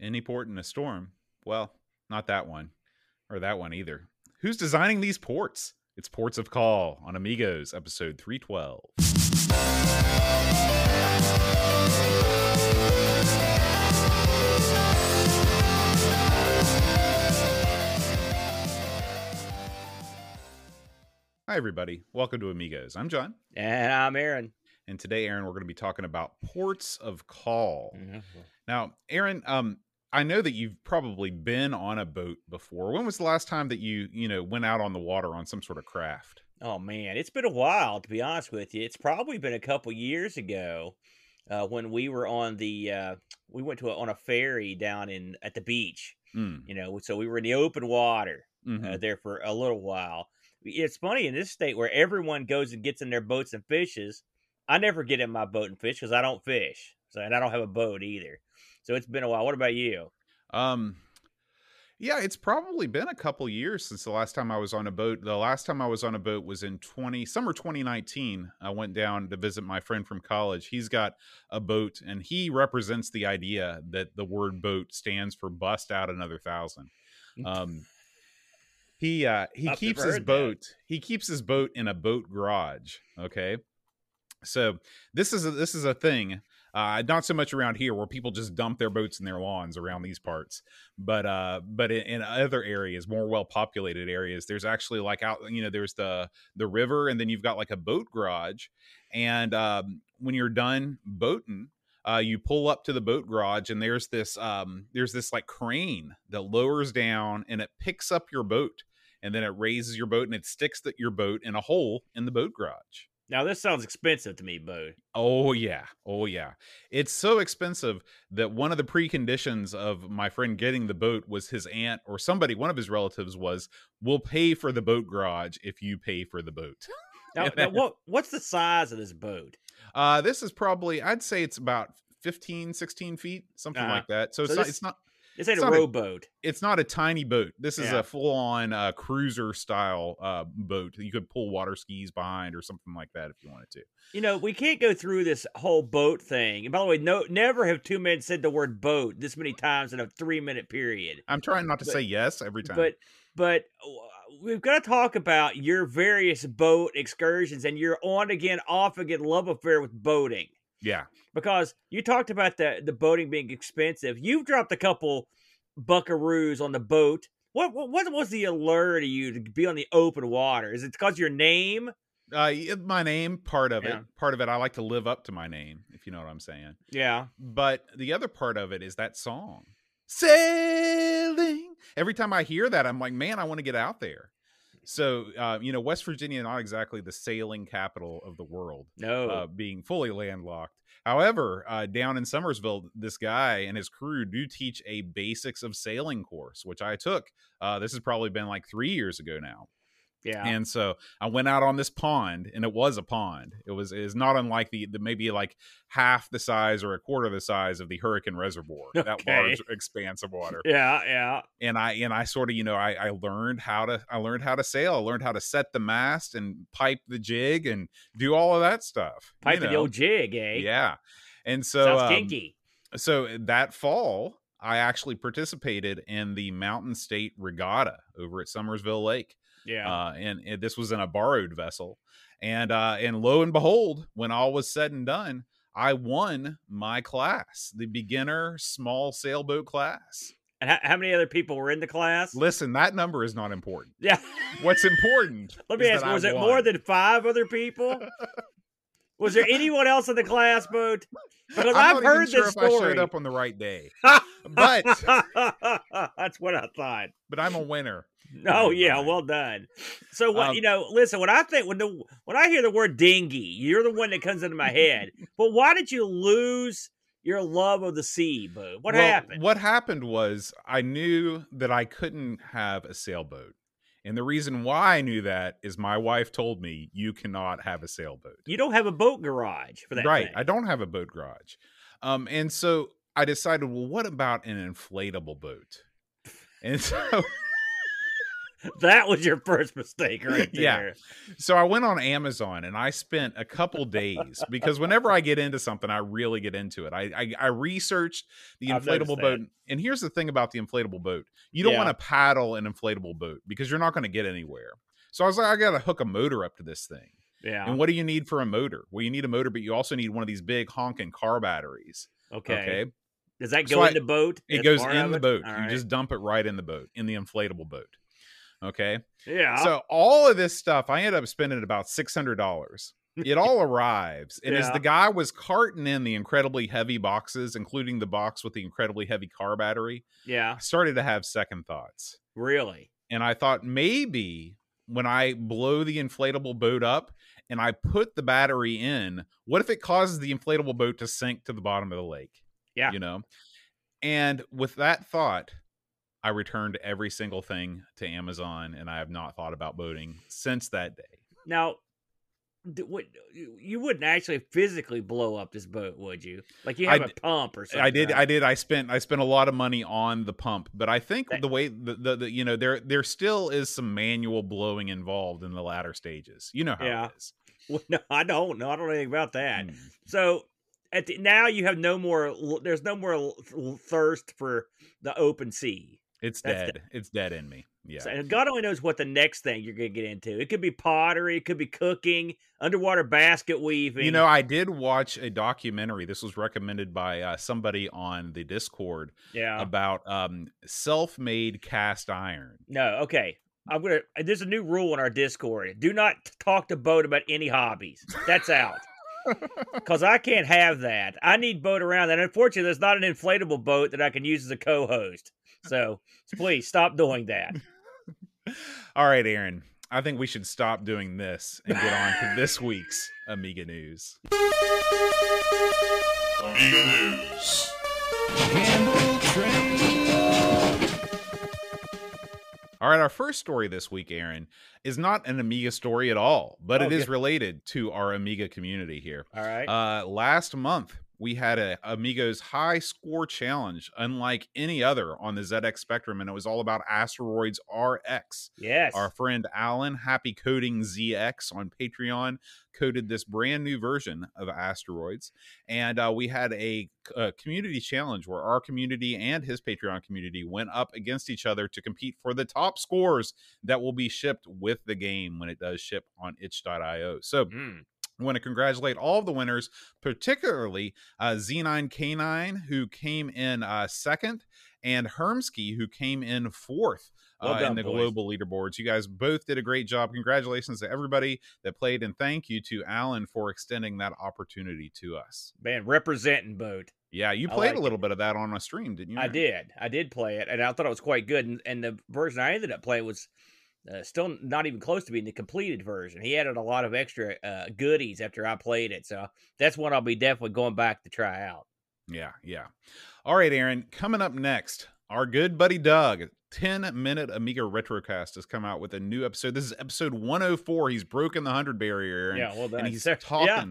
Any port in a storm? Well, not that one, or that one either. Who's designing these ports? It's Ports of Call on Amigos, episode 312. Hi, everybody. Welcome to Amigos. I'm John. And I'm Aaron. And today, Aaron, we're going to be talking about ports of call. Mm-hmm. Now, Aaron, um, I know that you've probably been on a boat before. When was the last time that you, you know, went out on the water on some sort of craft? Oh man, it's been a while to be honest with you. It's probably been a couple years ago uh, when we were on the uh, we went to a, on a ferry down in at the beach. Mm. You know, so we were in the open water mhm. uh, there for a little while. It's funny in this state where everyone goes and gets in their boats and fishes. I never get in my boat and fish because I don't fish, so and I don't have a boat either. So it's been a while. What about you? Um, yeah, it's probably been a couple years since the last time I was on a boat. The last time I was on a boat was in 20 summer 2019. I went down to visit my friend from college. He's got a boat and he represents the idea that the word boat stands for bust out another thousand. Um he uh he keeps his heard that. boat he keeps his boat in a boat garage, okay? So this is a, this is a thing uh, not so much around here where people just dump their boats in their lawns around these parts, but uh, but in, in other areas, more well populated areas, there's actually like out, you know, there's the the river, and then you've got like a boat garage, and um, when you're done boating. Uh, you pull up to the boat garage and there's this um, there's this like crane that lowers down and it picks up your boat and then it raises your boat and it sticks the, your boat in a hole in the boat garage. Now this sounds expensive to me, Bo. Oh yeah. Oh yeah. It's so expensive that one of the preconditions of my friend getting the boat was his aunt or somebody, one of his relatives was, "We'll pay for the boat garage if you pay for the boat." Now, now what what's the size of this boat? Uh this is probably I'd say it's about 15 16 feet, something Uh-huh. like that. So, So it's not it's not This ain't It's a- rowboat. it's not a tiny boat. This is Yeah. a full on uh, cruiser style uh, boat. You could pull water skis behind or something like that if you wanted to. You know, we can't go through this whole boat thing. And by the way, no, never have two men said the word boat this many times in a three minute period. I'm trying not to But- say yes every time. But, but uh, we've got to talk about your various boat excursions and your on again, off again love affair with boating. Yeah. Because you talked about the the boating being expensive. You've dropped a couple buckaroos on the boat. What what, what was the allure to you to be on the open water? Is it because your name? Uh, my name, part of Yeah. it, part of it. I like to live up to my name, if you know what I'm saying. Yeah. But the other part of it is that song, sailing. Every time I hear that, I'm like, man, I want to get out there. So, uh, you know, West Virginia not exactly the sailing capital of the world, No. uh, being fully landlocked. However, uh, down in Summersville, this guy and his crew do teach a basics of sailing course, which I took. Uh, this has probably been like three years ago now. Yeah. And so I went out on this pond, and it was a pond. It was is not unlike the, the maybe like half the size or a quarter the size of the Hurricane Reservoir, that Okay. large expanse of water. yeah. Yeah. And I and I sort of you know I, I learned how to I learned how to sail. I learned how to set the mast and pipe the jig and do all of that stuff. you Piping the old jig, eh? yeah. And so Sounds um, kinky. so that fall I actually participated in the Mountain State Regatta over at Summersville Lake Yeah. uh, and, and this was in a borrowed vessel. And uh, and lo and behold, when all was said and done, I won my class, the beginner small sailboat class. and how, how many other people were in the class? Listen, that number is not important. yeah. What's important? Let me ask was it more than five other people? was there anyone else in the class boat? Because not even heard sure this if I story. showed up on the right day, but That's what I thought. but I'm a winner. Oh yeah, fine. well done. So what Um, you know? Listen, when I think when the when I hear the word dinghy, you're the one that comes into my head. but why did you lose your love of the sea, boo? What Well, happened? What happened was I knew that I couldn't have a sailboat. And the reason why I knew that is my wife told me you cannot have a sailboat. You don't have a boat garage for that. right. thing. I don't have a boat garage. Um, and so I decided, well, what about an inflatable boat? And so that was your first mistake right there. Yeah. So I went on Amazon and I spent a couple days because whenever I get into something, I really get into it. I I, I researched the inflatable boat, and here's the thing about the inflatable boat: you don't Yeah. want to paddle an inflatable boat because you're not going to get anywhere. So I was like, I got to hook a motor up to this thing. Yeah. And what do you need for a motor? Well, you need a motor, but you also need one of these big honking car batteries. Okay. Okay, Does that So go I- in the boat? it goes in the it? boat. All you right. just dump it right in the boat, in the inflatable boat. Okay. yeah. So all of this stuff, I ended up spending about six hundred dollars. It all arrives, and as the guy was carting in the incredibly heavy boxes, including the box with the incredibly heavy car battery, yeah. I started to have second thoughts, Really. and I thought maybe when I blow the inflatable boat up and I put the battery in, what if it causes the inflatable boat to sink to the bottom of the lake? Yeah. you know. And with that thought, I returned every single thing to Amazon, and I have not thought about boating since that day. Now, what you wouldn't actually physically blow up this boat, would you? Like you I have a d- pump or something. I did, right? I did, I spent, I spent a lot of money on the pump, but I think That- the way the, the, the you know there there still is some manual blowing involved in the latter stages. You know how Yeah. it is. Well, no, I don't know. I don't know anything about that. Mm. So at the, now you have no more. There's no more thirst for the open sea. It's That's dead. It's dead in me. Yeah. So, and God only knows what the next thing you're going to get into. It could be pottery. It could be cooking, underwater basket weaving. You know, I did watch a documentary. This was recommended by uh, somebody on the Discord yeah. about um, self-made cast iron. No, okay. I'm gonna. There's a new rule in our Discord. Do not talk to Boat about any hobbies. That's out. Because I can't have that. I need Boat around, and unfortunately, there's not an inflatable boat that I can use as a co-host. So please stop doing that. All right, Aaron. I think we should stop doing this and get on to this week's Amiga news. Amiga News. All right, our first story this week, Aaron, is not an Amiga story at all, but Oh, it is good. related to our Amiga community here. All right. Uh, last month, we had a Amigos high score challenge, unlike any other on the ZX Spectrum, and it was all about Asteroids RX. yes. Our friend Alan, Happy Coding ZX on Patreon, coded this brand new version of Asteroids. And uh, we had a, a community challenge where our community and his Patreon community went up against each other to compete for the top scores that will be shipped with the game when it does ship on itch.io. So Mm. I want to congratulate all of the winners, particularly uh, Z9K9, who came in uh, second, and Hermsky, who came in fourth. Well uh, done, in the boys. global leaderboards. You guys both did a great job. Congratulations to everybody that played, and thank you to Alan for extending that opportunity to us. Man, representing Boat. Yeah, you played like a it. little bit of that on my stream, didn't you? I did. I did play it, and I thought it was quite good. And, and the version I ended up playing was uh, still not even close to being the completed version. He added a lot of extra uh, goodies after I played it, so that's one I'll be definitely going back to try out. Yeah, yeah. All right, Aaron. Coming up next, our good buddy Doug, 10 minute Amiga Retrocast, has come out with a new episode. This is episode 104. He's broken the 100 barrier, Aaron. yeah, well done. and he's Sir- talking. Yeah,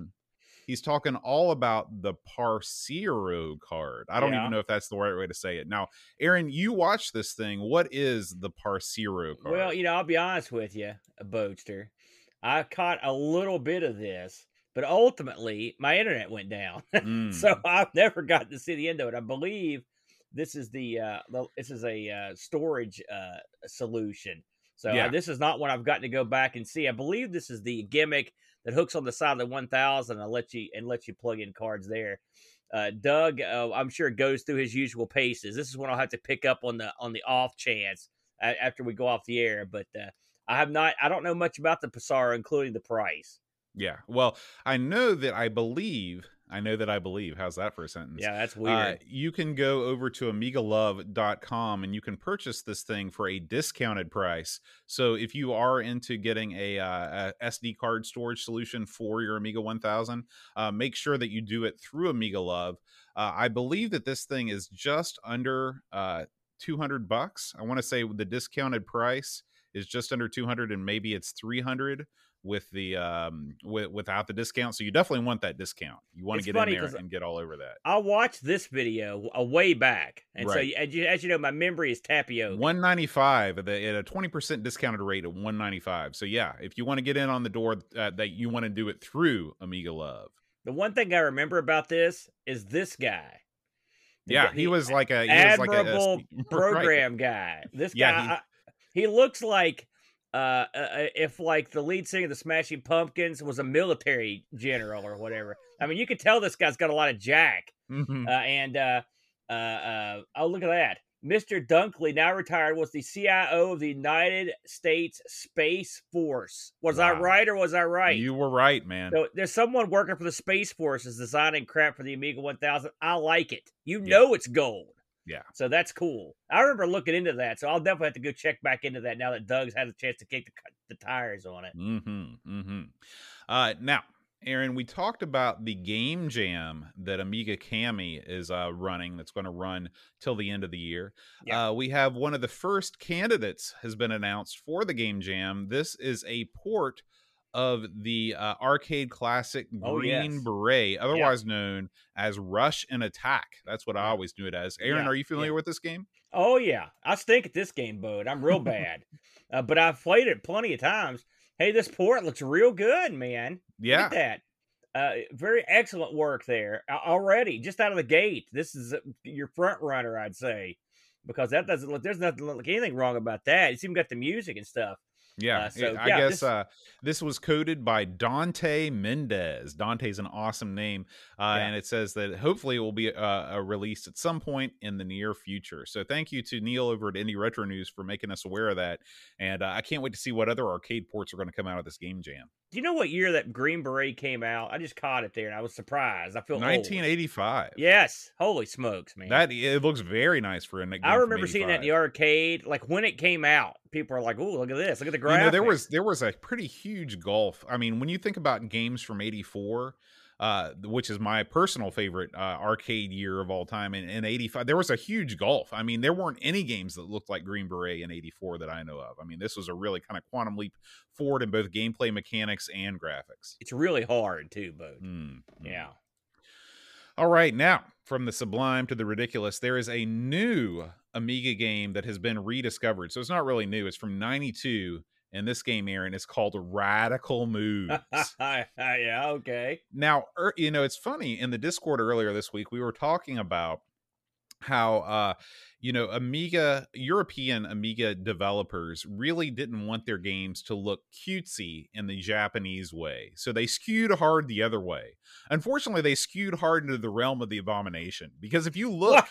He's talking all about the Parceiro card. I don't Yeah. even know if that's the right way to say it. Now, Aaron, you watch this thing. What is the Parceiro card? Well, you know, I'll be honest with you, Boatster. I caught a little bit of this, but ultimately my internet went down, Mm. so I've never gotten to see the end of it. I believe this is the, uh, this is a uh, storage uh, solution. So uh, this is not one I've gotten to go back and see. I believe this is the gimmick that hooks on the side of the 1000 and let you and let you plug in cards there. Uh, Doug, uh, I'm sure goes through his usual paces. This is one I'll have to pick up on the on the off chance after we go off the air. But uh, I have not. I don't know much about the Parceiro, including the price. yeah. Well, I know that I believe. I know that I believe. How's that for a sentence? Yeah, that's Uh, weird. you can go over to amigalove.com and you can purchase this thing for a discounted price. So if you are into getting a, uh, a SD card storage solution for your Amiga 1000, uh, make sure that you do it through Amiga Love. Uh, I believe that this thing is just under uh, 200 bucks. I want to say the discounted price is just under 200 and maybe it's 300 with the um with, without the discount. So you definitely want that discount. You want It's to get in there 'cause and get all over that. I watched this video a way back, and so as you, as you know, my memory is tapioca. 195 at a 20% discounted rate of 195 so yeah if you want to get in on the door uh, that you want to do it through amiga love The one thing I remember about this is this guy. Yeah guy- he was like a he was like a- a, admirable right. program guy. This Yeah, guy, he- I- he, looks like uh, uh, if like the lead singer of the Smashing Pumpkins was a military general or whatever. I mean, you could tell this guy's got a lot of jack. Mhm. Uh, and uh, uh, uh, oh, look at that. Mr. Dunkley, now retired, was the CIO of the United States Space Force. Was I right or was I right? you were right man So there's someone working for the Space Force is designing crap for the Amiga 1000. I like it. You Yeah. know it's gold. Yeah. So that's cool. I remember looking into that. So I'll definitely have to go check back into that now that Doug's had a chance to kick the, the tires on it. Mm-hmm. Mm-hmm. Uh, now, Aaron, we talked about the game jam that Amiga Cami is uh, running. That's going to run till the end of the year. Yeah. Uh, we have one of the first candidates has been announced for the game jam. This is a port of the uh, arcade classic Oh, Green yes. Beret, otherwise known as Rush'n Attack. That's what I always knew it as. Aaron, Yeah, are you familiar yeah. with this game? Oh, yeah. I stink at this game, bud. I'm real bad. uh, but I've played it plenty of times. Hey, this port looks real good, man. Yeah. Look at that. Uh, very excellent work there already, just out of the gate. This is uh, your front runner, I'd say, because that doesn't look. There's nothing like anything wrong about that. It's even got the music and stuff. Yeah, Uh, so, it- I yeah, guess this- uh, this was coded by Dante Mendez. Dante's an awesome name, uh, Yeah. and it says that hopefully it will be uh, released at some point in the near future. So thank you to Neil over at Indie Retro News for making us aware of that, and uh, I can't wait to see what other arcade ports are going to come out of this game jam. Do you know what year that Green Beret came out? I just caught it there, and I was surprised. I feel old. 1985. Yes, holy smokes, man! that it looks very nice for a game I remember seeing that in the arcade, like when it came out. People are like, "Oh, look at this! Look at the graphics." You know, there was there was a pretty huge gulf. I mean, when you think about games from '84, uh, which is my personal favorite uh, arcade year of all time, in, in '85, there was a huge gulf. I mean, there weren't any games that looked like Green Beret in '84 that I know of. I mean, this was a really kind of quantum leap forward in both gameplay mechanics and graphics. It's really hard too, Bo. Mm, mm. Yeah. All right, now from the sublime to the ridiculous, there is a new Amiga game that has been rediscovered. So it's not really new. It's from '92, and this game, Aaron, is called Radical Moves. yeah. Okay. now, er, you know, it's funny in the Discord earlier this week we were talking about how uh you know amiga european amiga developers really didn't want their games to look cutesy in the japanese way so they skewed hard the other way. Unfortunately they skewed hard into the realm of the abomination because if you look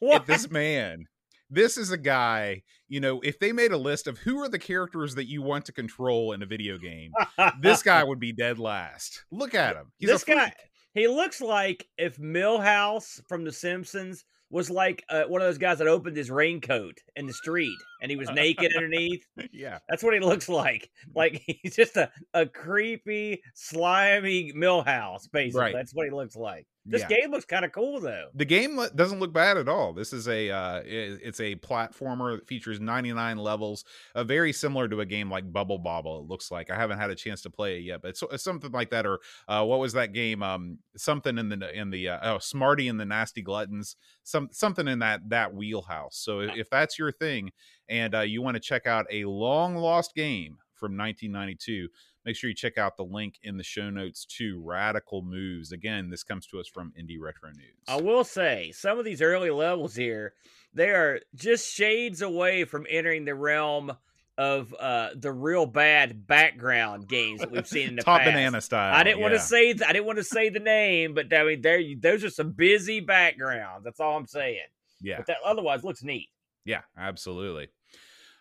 What? at this man this is a guy you know if they made a list of who are the characters that you want to control in a video game this guy would be dead last. Look at him. He's this a guy, he looks like if Milhouse from The Simpsons was like uh, one of those guys that opened his raincoat in the street and he was naked underneath. yeah That's what he looks like. Like he's just a, a creepy, slimy Milhouse, basically. Right. That's what he looks like. This Yeah. game looks kind of cool though. the game doesn't look bad at all this is a uh it's a platformer that features 99 levels uh, very similar to a game like bubble bobble it looks like i haven't had a chance to play it yet but it's, it's something like that or uh what was that game um something in the in the uh, oh smarty and the nasty gluttons some something in that that wheelhouse so if, if that's your thing and uh, you want to check out a long lost game from 1992 make sure you check out the link in the show notes to radical moves again this comes to us from indie retro news I will say some of these early levels here, they are just shades away from entering the realm of uh, the real bad background games that we've seen in the top past. banana style I didn't want to say th- I didn't want to say the name, but I mean there those are some busy backgrounds. That's all I'm saying. yeah But that otherwise looks neat. yeah absolutely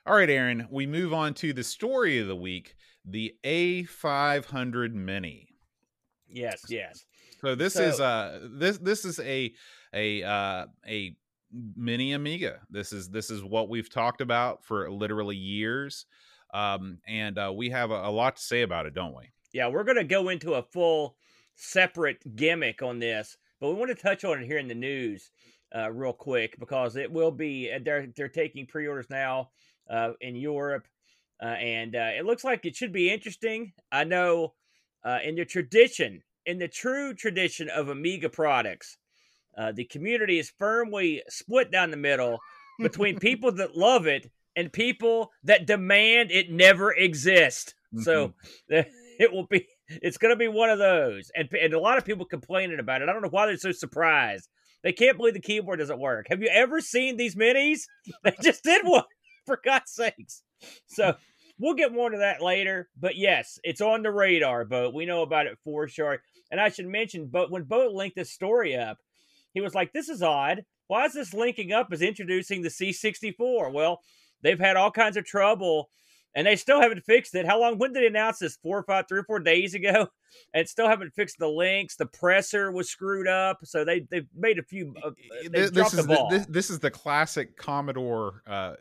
all right aaron we move on to the story of the week the a500 mini Yes, yes. so this is So- uh this this is a a uh a mini amiga this is this is what we've talked about for literally years um and uh we have a, a lot to say about it don't we Yeah, we're gonna go into a full separate gimmick on this, but we want to touch on it here in the news uh, real quick because it will be they're they're taking pre-orders now uh, in Europe. Uh, and uh, it looks like it should be interesting. I know uh, in the tradition, in the true tradition of Amiga products, uh, the community is firmly split down the middle between people that love it and people that demand it never exist. Mm-hmm. So it will be it's going to be one of those, and and a lot of people complaining about it. I don't know why they're so surprised. They can't believe the keyboard doesn't work. Have you ever seen these minis? They just did one, for God's sakes. So we'll get more to that later. But yes, it's on the radar, But We know about it for sure. And I should mention, but when Bo linked this story up, he was like, "This is odd. Why is this linking up as introducing the C64?" Well, they've had all kinds of trouble and they still haven't fixed it. How long? When did they announce this? Four or five, three or four days ago, and still haven't fixed the links. The presser was screwed up, so they they made a few. Uh, this, this is the, this, this, is the classic Commodore uh,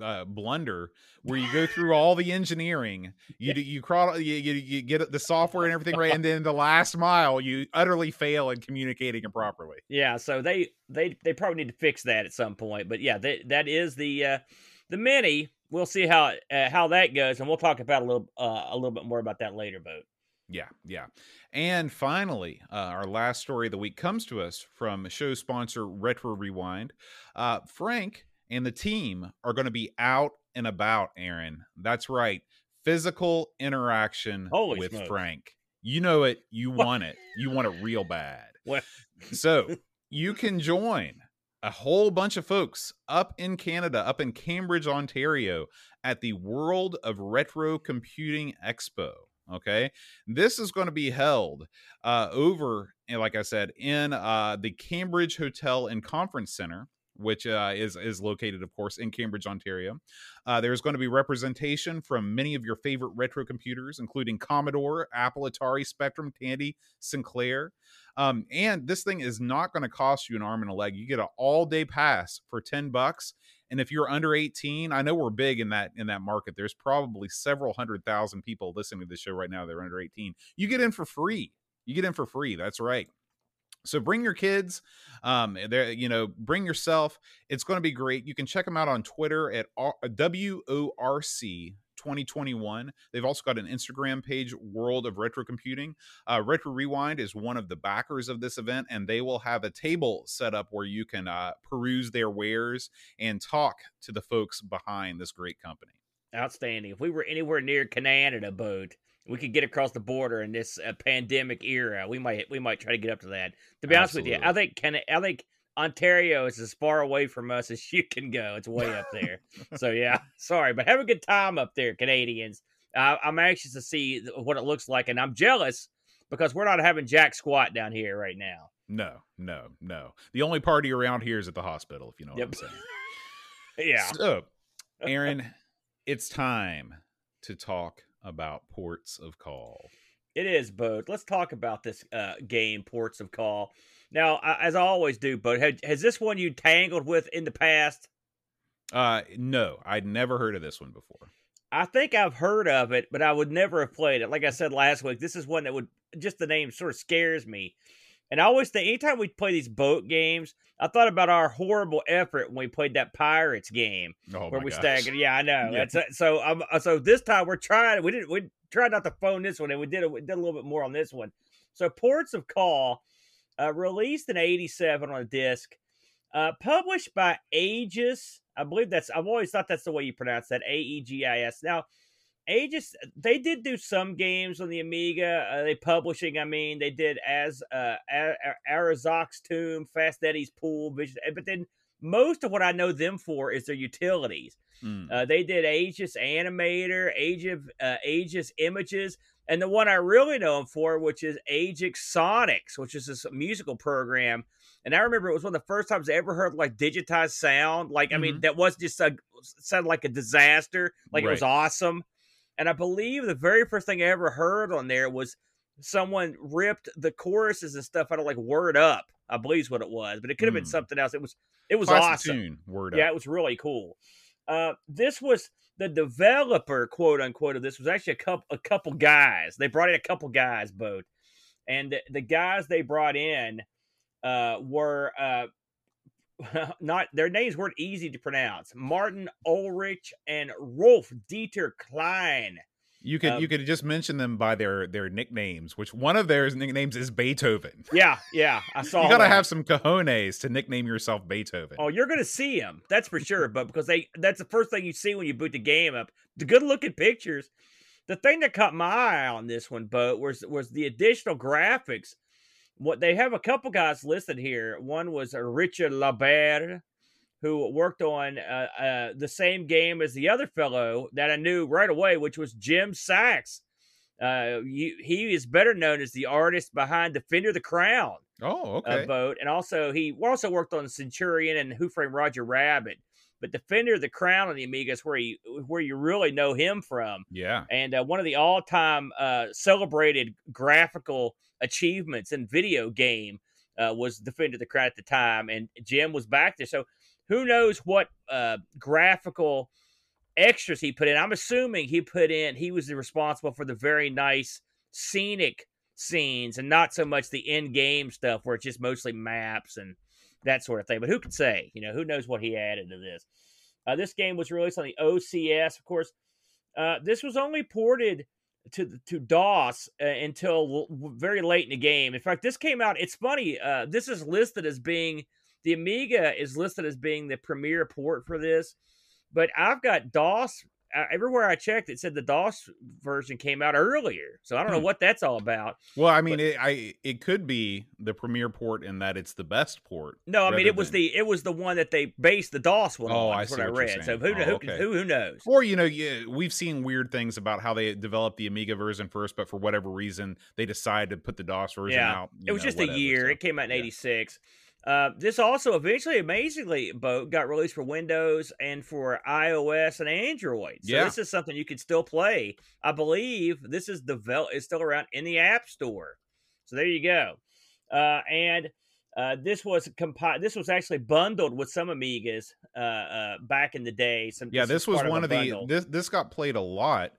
uh, blunder where you go through all the engineering, you you, crawl, you, you you get the software and everything right, and then the last mile you utterly fail in communicating it properly. Yeah, so they they they probably need to fix that at some point. But yeah, they, that is the uh, the mini we'll see how uh, how that goes, and we'll talk about a little uh, a little bit more about that later, Boat. Yeah, yeah. And finally, uh, our last story of the week comes to us from show sponsor Retro Rewind. Uh, Frank and the team are going to be out and about, Aaron. That's right. Physical interaction Holy with smokes. Frank. You know it. You want it. You want it real bad. What? So you can join a whole bunch of folks up in Canada, up in Cambridge, Ontario, at the World of Retro Computing Expo. Okay, this is going to be held uh, over, like I said, in uh, the Cambridge Hotel and Conference Center which uh, is is located, of course, in Cambridge, Ontario. Uh, there's going to be representation from many of your favorite retro computers, including Commodore, Apple, Atari, Spectrum, Tandy, Sinclair. Um, and this thing is not going to cost you an arm and a leg. You get an all day pass for 10 bucks. And if you're under 18, I know we're big in that in that market. There's probably several hundred thousand people listening to the show right now. They're under 18. You get in for free. You get in for free. That's right. So bring your kids, um, there, you know, bring yourself. It's going to be great. You can check them out on Twitter at W O R C 2021. They've also got an Instagram page, World of Retro Computing. Uh, Retro Rewind is one of the backers of this event, and they will have a table set up where you can uh, peruse their wares and talk to the folks behind this great company. Outstanding. If we were anywhere near Canada, boat, we could get across the border in this uh, pandemic era. We might we might try to get up to that. To be Absolutely. honest with you, I think can I think Ontario is as far away from us as you can go. It's way up there. so yeah, sorry, but have a good time up there, Canadians. Uh, I'm anxious to see what it looks like, and I'm jealous because we're not having jack squat down here right now. No, no, no. The only party around here is at the hospital, if you know what I'm saying. yeah. So, Aaron, it's time to talk about ports of call. It is, Bode. Let's talk about this uh, game, Ports of Call. Now, as I always do, but has this one you tangled with in the past? Uh, no, I'd never heard of this one before. I think I've heard of it, but I would never have played it. Like I said last week, this is one that would just the name sort of scares me. And I always think anytime we play these boat games, I thought about our horrible effort when we played that Pirates game oh where we gosh. staggered. Yeah, I know. Yeah. That's, so um, so this time we're trying. We didn't. We tried not to phone this one, and we did. A, we did a little bit more on this one. So ports of call uh, released in 87 on a disc, uh, published by Aegis. I believe that's, I've always thought that's the way you pronounce that, A E G I S. Now, Aegis, they did do some games on the Amiga. Uh, they publishing, I mean, they did as uh, Arazok's Tomb, Fast Eddie's Pool, Vision, eh, but then most of what I know them for is their utilities. Mm. Uh, they did Aegis Animator, Aegis, uh, Aegis Images. And the one I really know them for, which is Aegis Sonix, which is this musical program. And I remember it was one of the first times I ever heard like digitized sound. Like, mm-hmm. I mean, mm-hmm. that was just a sounded like a disaster. Like right. it was awesome. And I believe the very first thing I ever heard on there was someone ripped the choruses and stuff out of like Word Up. I believe is what it was, but it could have mm. been something else. It was it was Classic awesome. Tune, word yeah, up. it was really cool. Uh, this was the developer, quote unquote, of this was actually a couple a couple guys. They brought in a couple guys, both, and the, the guys they brought in uh, were uh, not their names weren't easy to pronounce. Martin Ulrich and Rolf Dieter Klein. You could Um, you could just mention them by their their nicknames, which one of their nicknames is Beethoven. Yeah, yeah, I saw. You gotta that. have some cojones to nickname yourself Beethoven. Oh, you're gonna see him. That's for sure. But because they—that's the first thing you see when you boot the game up. The good-looking pictures. The thing that caught my eye on this one, Boat, was was the additional graphics. What they have a couple guys listed here. One was uh, Richard Labert, who worked on uh, uh, the same game as the other fellow that I knew right away, which was Jim Sachs. Uh, you, he is better known as the artist behind Defender the Crown oh, uh, okay. boat, and also he also worked on Centurion and Who Framed Roger Rabbit. But Defender of the Crown on the Amiga is where you where you really know him from, yeah. and uh, one of the all time uh, celebrated graphical achievements in video game uh, was Defender of the Crown at the time, and Jim was back there. So who knows what uh, graphical extras he put in? I'm assuming he put in he was responsible for the very nice scenic scenes and not so much the in-game stuff where it's just mostly maps and that sort of thing. But who could say? You know, who knows what he added to this? Uh, this game was released on the OCS, of course. Uh, this was only ported to to DOS uh, until l- very late in the game. In fact, this came out. It's funny. Uh, this is listed as being the Amiga is listed as being the premier port for this, but I've got DOS. Uh, everywhere I checked, it said the DOS version came out earlier. So I don't know Hmm. what that's all about. Well, I mean, But- it, I it could be the premier port in that it's the best port. No, I mean it was than- the it was the one that they based the DOS one Oh, on. I what see I what you're read. So who, Oh, who, okay. who who knows? Or you know, yeah, we've seen weird things about how they developed the Amiga version first, but for whatever reason they decided to put the DOS version Yeah. out. It was know, just a year. so. It came out in yeah. '86. Uh, this also eventually, amazingly, Bo got released for Windows and for iOS and Android. So Yeah. this is something you can still play. I believe this is develop is still around in the App Store. So there you go. Uh, and uh, this was compi- This was actually bundled with some Amigas uh, uh, back in the day. Some Yeah, this was one of the this this got played a lot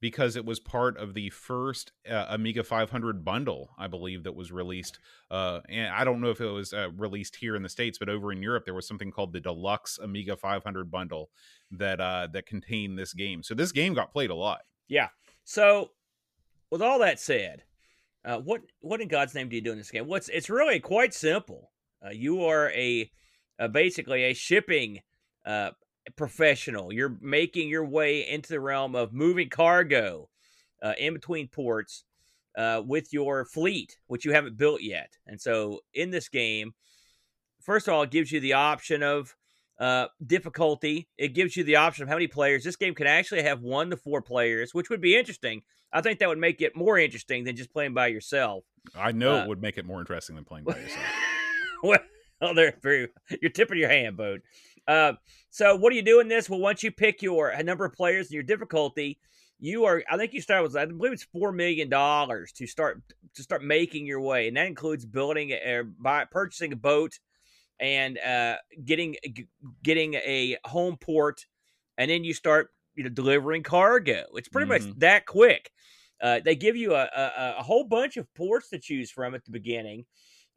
because it was part of the first uh, Amiga 500 bundle, I believe, that was released. Uh, and I don't know if it was uh, released here in the states, but over in Europe there was something called the Deluxe Amiga 500 bundle that uh, that contained this game. So this game got played a lot. Yeah. So, with all that said, uh, what what in God's name do you do in this game? What's it's really quite simple. Uh, you are a basically a shipping professional. You're making your way into the realm of moving cargo uh, in between ports uh, with your fleet, which you haven't built yet. And so, in this game, first of all, it gives you the option of uh, difficulty. It gives you the option of how many players. This game can actually have one to four players, which would be interesting. I think that would make it more interesting than just playing by yourself. I know Uh, it would make it more interesting than playing by yourself. well, they're very. You're tipping your hand, boat. Uh, so, what do you do in this? Well, once you pick your a number of players and your difficulty, you are. I think you start with. I believe it's four million dollars to start to start making your way, and that includes building or buy purchasing a boat and uh, getting getting a home port, and then you start you know delivering cargo. It's pretty much Mhm. that quick. Uh, they give you a, a, a whole bunch of ports to choose from at the beginning.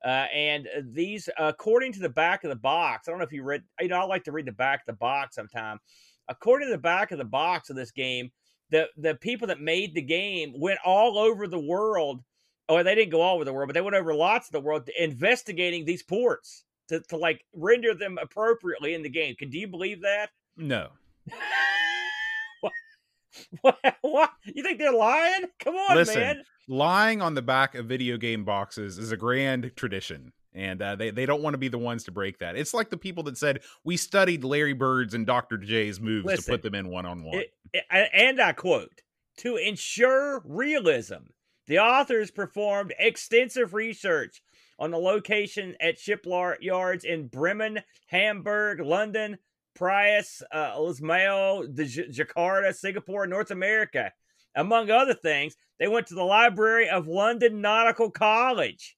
Uh, and uh, these, according to the back of the box, I don't know if you read, you know, I like to read the back of the box sometime. According to the back of the box of this game, the, the people that made the game went all over the world. Or they didn't go all over the world, but they went over lots of the world investigating these ports to, to like render them appropriately in the game. Can do you believe that? No. what, what? You think they're lying? Come on, Listen, man. lying on the back of video game boxes is a grand tradition and uh, they, they don't want to be the ones to break that it's like the people that said we studied larry bird's and dr j's moves Listen, to put them in one-on-one It- it- and I quote, to ensure realism, the authors performed extensive research on the location at shipyards in Bremen, Hamburg, London, Piraeus, uh, the J- Jakarta, Singapore, North America. Among other things, they went to the library of London Nautical College.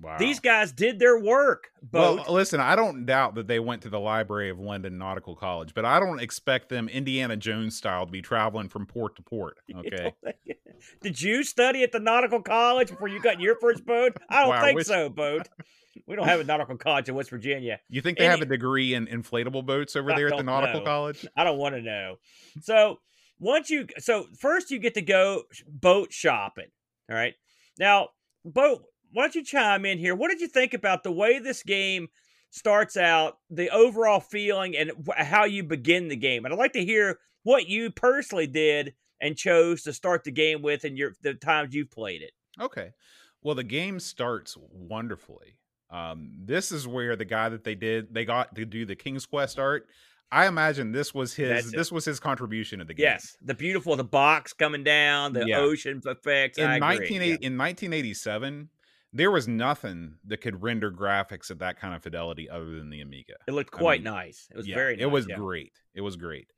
Wow These guys did their work. Boat. well listen i don't doubt that they went to the library of london nautical college but i don't expect them indiana jones style to be traveling from port to port okay Did you study at the nautical college before you got your first boat? I don't Wow, think which- so, boat. We don't have a nautical college in West Virginia. You think they have a degree in inflatable boats over I there at the nautical know. college? I don't want to know. So once you, so first you get to go boat shopping. All right. Now, boat. Why don't you chime in here? What did you think about the way this game starts out, the overall feeling, and how you begin the game? And I'd like to hear what you personally did and chose to start the game with, and your the times you've played it. Okay. Well, the game starts wonderfully. Um, this is where the guy that they did they got to do the King's Quest art. I imagine this was his this was his contribution to the game. Yes, the beautiful, the box coming down, the Yeah. ocean effects. In I agree. 1980 in 1987, there was nothing that could render graphics at that kind of fidelity other than the Amiga. It looked I quite mean, nice. It was Yeah, very. Nice, It was yeah. great. It was great.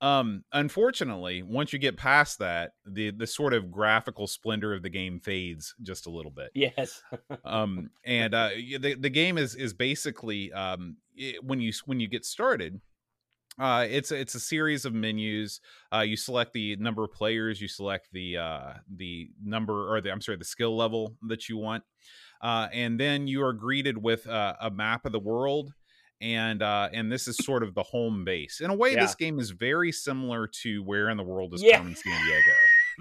Um, unfortunately, once you get past that, the the sort of graphical splendor of the game fades just a little bit. Yes. um and uh the, the game is is basically um it, when you when you get started uh it's it's a series of menus uh you select the number of players you select the uh the number or the i'm sorry the skill level that you want uh and then you are greeted with uh, a map of the world and uh and this is sort of the home base in a way Yeah. this game is very similar to where in the world is Yeah. Carmen san diego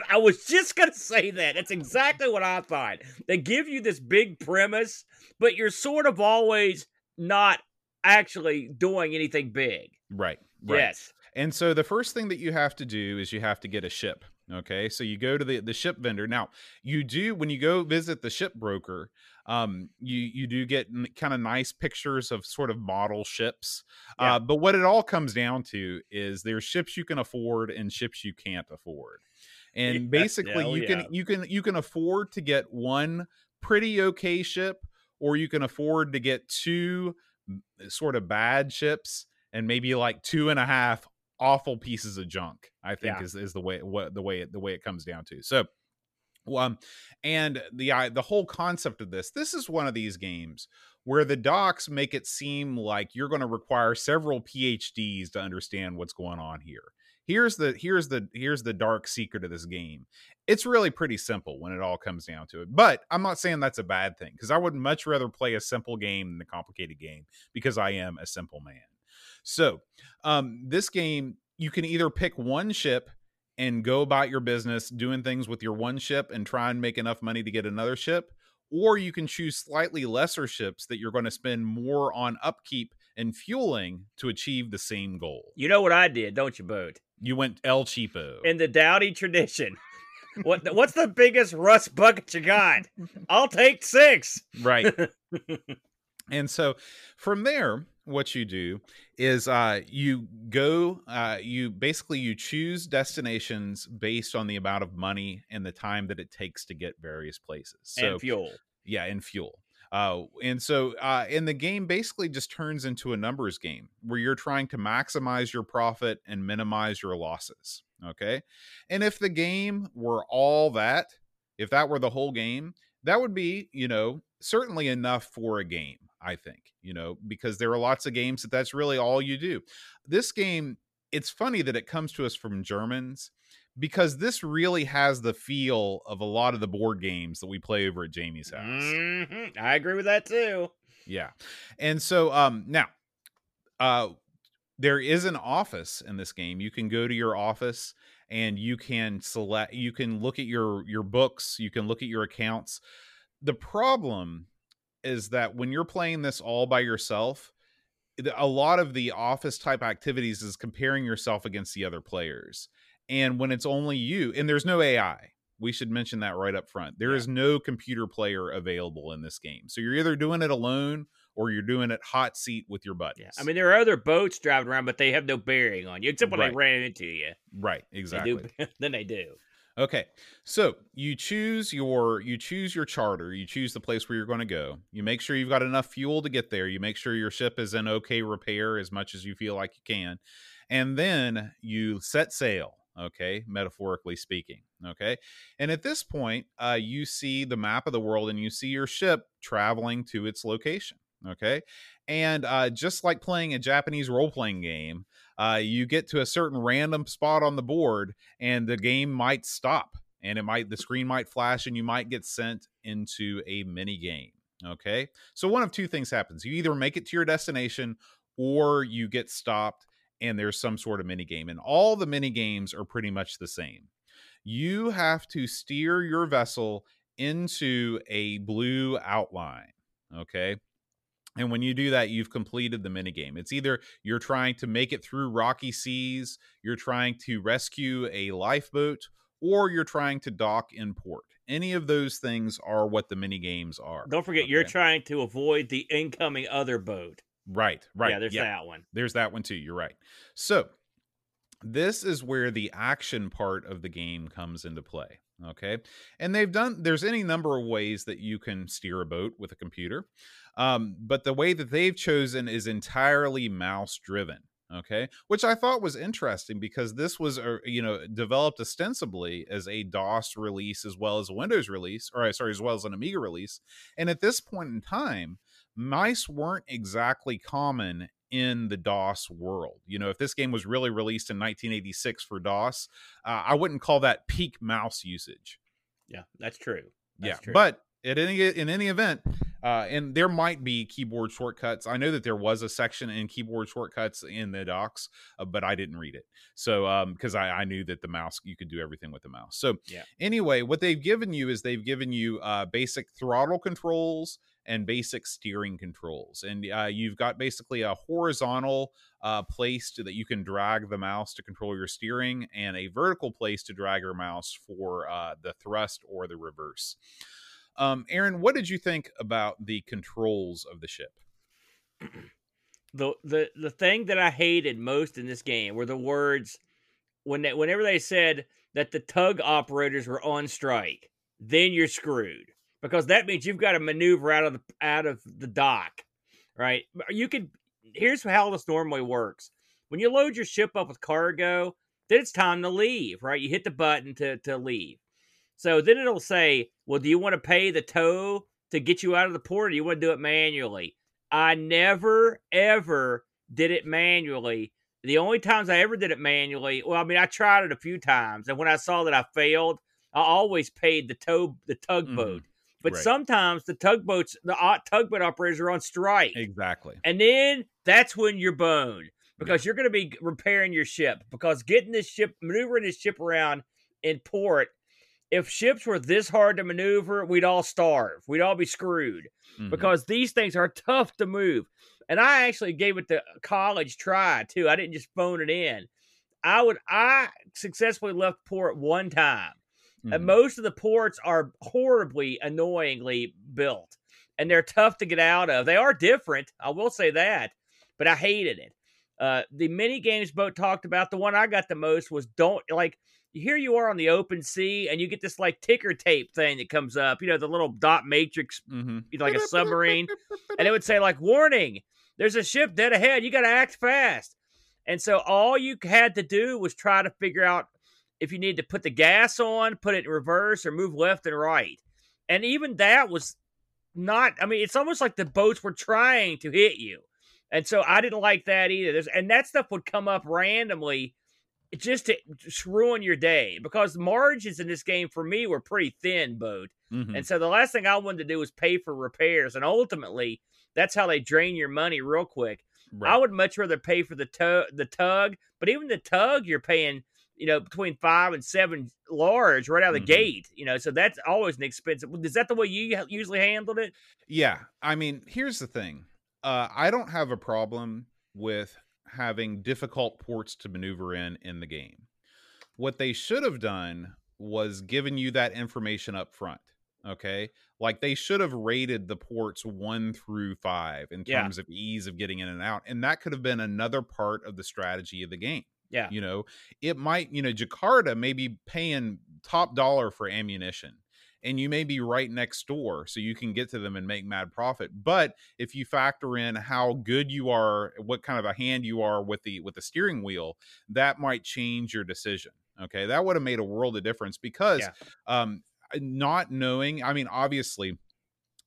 I was just gonna say that. That's exactly what I thought. They give you this big premise, but you're sort of always not actually doing anything big. right right Yes. And so the first thing that you have to do is you have to get a ship. Okay. So you go to the, the ship vendor. Now, you do when you go visit the ship broker, um, you you do get kind of nice pictures of sort of model ships. Yeah. Uh, but what it all comes down to is there's ships you can afford and ships you can't afford. And Yeah, basically you can you can you can afford to get one pretty okay ship, or you can afford to get two sort of bad ships and maybe like two and a half awful pieces of junk i think Yeah. is, is the way what the way it, the way it comes down to so um and the I, the whole concept of this this is one of these games where the docs make it seem like you're going to require several phds to understand what's going on here here's the here's the here's the dark secret of this game. It's really pretty simple when it all comes down to it but i'm not saying that's a bad thing because i would much rather play a simple game than a complicated game because i am a simple man. So um this game you can either pick one ship and go about your business doing things with your one ship and try and make enough money to get another ship or you can choose slightly lesser ships that you're going to spend more on upkeep and fueling to achieve the same goal You know what I did, don't you, Boat? you went el cheapo In the Dowdy tradition. What what's the biggest rust bucket you got? I'll take six. right and so from there what you do is uh you go uh you basically you choose destinations based on the amount of money and the time that it takes to get various places so and fuel. yeah and fuel uh and so uh and the game basically just turns into a numbers game where you're trying to maximize your profit and minimize your losses okay? And if the game were all that if that were the whole game that would be you know certainly enough for a game i think you know because there are lots of games that that's really all you do. This game it's funny that it comes to us from germans because this really has the feel of a lot of the board games that we play over at jamie's house Mhm. I agree with that too. yeah. And so um now uh there is an office in this game. You can go to your office and you can select you can look at your your books, you can look at your accounts. The problem is that when you're playing this all by yourself, a lot of the office type activities is comparing yourself against the other players. And when it's only you, and there's no AI, we should mention that right up front. There Yeah. is no computer player available in this game. So you're either doing it alone or you're doing it hot seat with your buddies. Yeah. I mean, there are other boats driving around, but they have no bearing on you, except when Right. they ran into you. right, exactly. do. then they do. Okay. So you choose your you choose your charter, you choose the place where you're going to go. You make sure you've got enough fuel to get there. You make sure your ship is in okay repair as much as you feel like you can. And then you set sail, okay, metaphorically speaking. Okay. And at this point, uh, you see the map of the world and you see your ship traveling to its location. Okay. And uh, just like playing a Japanese role playing game, uh, you get to a certain random spot on the board and the game might stop and it might the screen might flash and you might get sent into a mini game Okay. So one of two things happens. You either make it to your destination or you get stopped and there's some sort of mini game. And all the mini games are pretty much the same. You have to steer your vessel into a blue outline. Okay. And when you do that, you've completed the minigame. It's either you're trying to make it through rocky seas, you're trying to rescue a lifeboat, or you're trying to dock in port. Any of those things are what the mini games are. Don't forget, okay? you're trying to avoid the incoming other boat. Right, right. Yeah, there's that one. There's that one too. You're right. So, this is where the action part of the game comes into play. Okay. And they've done, there's any number of ways that you can steer a boat with a computer. Um, but the way that they've chosen is entirely mouse driven okay which i thought was interesting because this was a, you know developed ostensibly as a dos release as well as a windows release or I sorry as well as an amiga release and at this point in time mice weren't exactly common in the DOS world. You know, if this game was really released in 1986 for DOS, uh, I wouldn't call that peak mouse usage. Yeah, that's true. That's yeah, true. but at any in any event, uh, and there might be keyboard shortcuts. I know that there was a section in keyboard shortcuts in the docs, uh, but I didn't read it. So because um, I, I, knew that the mouse you could do everything with the mouse. So yeah. anyway, what they've given you is they've given you uh, basic throttle controls and basic steering controls, and uh, you've got basically a horizontal uh, place to, that you can drag the mouse to control your steering, and a vertical place to drag your mouse for uh, the thrust or the reverse. Um, Aaron, what did you think about the controls of the ship? the the the thing that I hated most in this game were the words when they, whenever they said that the tug operators were on strike, then you're screwed because that means you've got to maneuver out of the out of the dock, right? You could. Here's how this normally works: when you load your ship up with cargo, then it's time to leave, right? You hit the button to to leave. So then it'll say, well, do you want to pay the tow to get you out of the port or do you want to do it manually? I never, ever did it manually. The only times I ever did it manually, well, I mean, I tried it a few times. And when I saw that I failed, I always paid the tow, the tugboat. Mm, but right. sometimes the tugboats, the tugboat operators are on strike. Exactly. And then that's when you're boned because yeah. you're going to be repairing your ship because getting this ship, maneuvering this ship around in port if ships were this hard to maneuver, we'd all starve. We'd all be screwed mm-hmm. because these things are tough to move. And I actually gave it the college try too. I didn't just phone it in. I would I successfully left port one time. Mm-hmm. And most of the ports are horribly annoyingly built and they're tough to get out of. They are different, I will say that, but I hated it. Uh, the mini games boat talked about the one I got the most was don't like here you are on the open sea and you get this like ticker tape thing that comes up, you know, the little dot matrix, mm-hmm. you know, like a submarine. and it would say, like, warning, there's a ship dead ahead. You got to act fast. And so all you had to do was try to figure out if you need to put the gas on, put it in reverse, or move left and right. And even that was not, I mean, it's almost like the boats were trying to hit you. And so I didn't like that either. There's, and that stuff would come up randomly just to just ruin your day because margins in this game for me were pretty thin, boat. Mm-hmm. And so the last thing I wanted to do was pay for repairs, and ultimately that's how they drain your money real quick. Right. I would much rather pay for the tug, the tug, but even the tug you're paying, you know, between five and seven large right out of the mm-hmm. gate. You know, so that's always an expensive. Is that the way you usually handled it? Yeah, I mean, here's the thing. Uh, I don't have a problem with having difficult ports to maneuver in in the game. What they should have done was given you that information up front. Okay. Like they should have rated the ports one through five in terms yeah. of ease of getting in and out. And that could have been another part of the strategy of the game. Yeah. You know, it might, you know, Jakarta may be paying top dollar for ammunition and you may be right next door so you can get to them and make mad profit but if you factor in how good you are what kind of a hand you are with the with the steering wheel that might change your decision okay that would have made a world of difference because yeah. um not knowing i mean obviously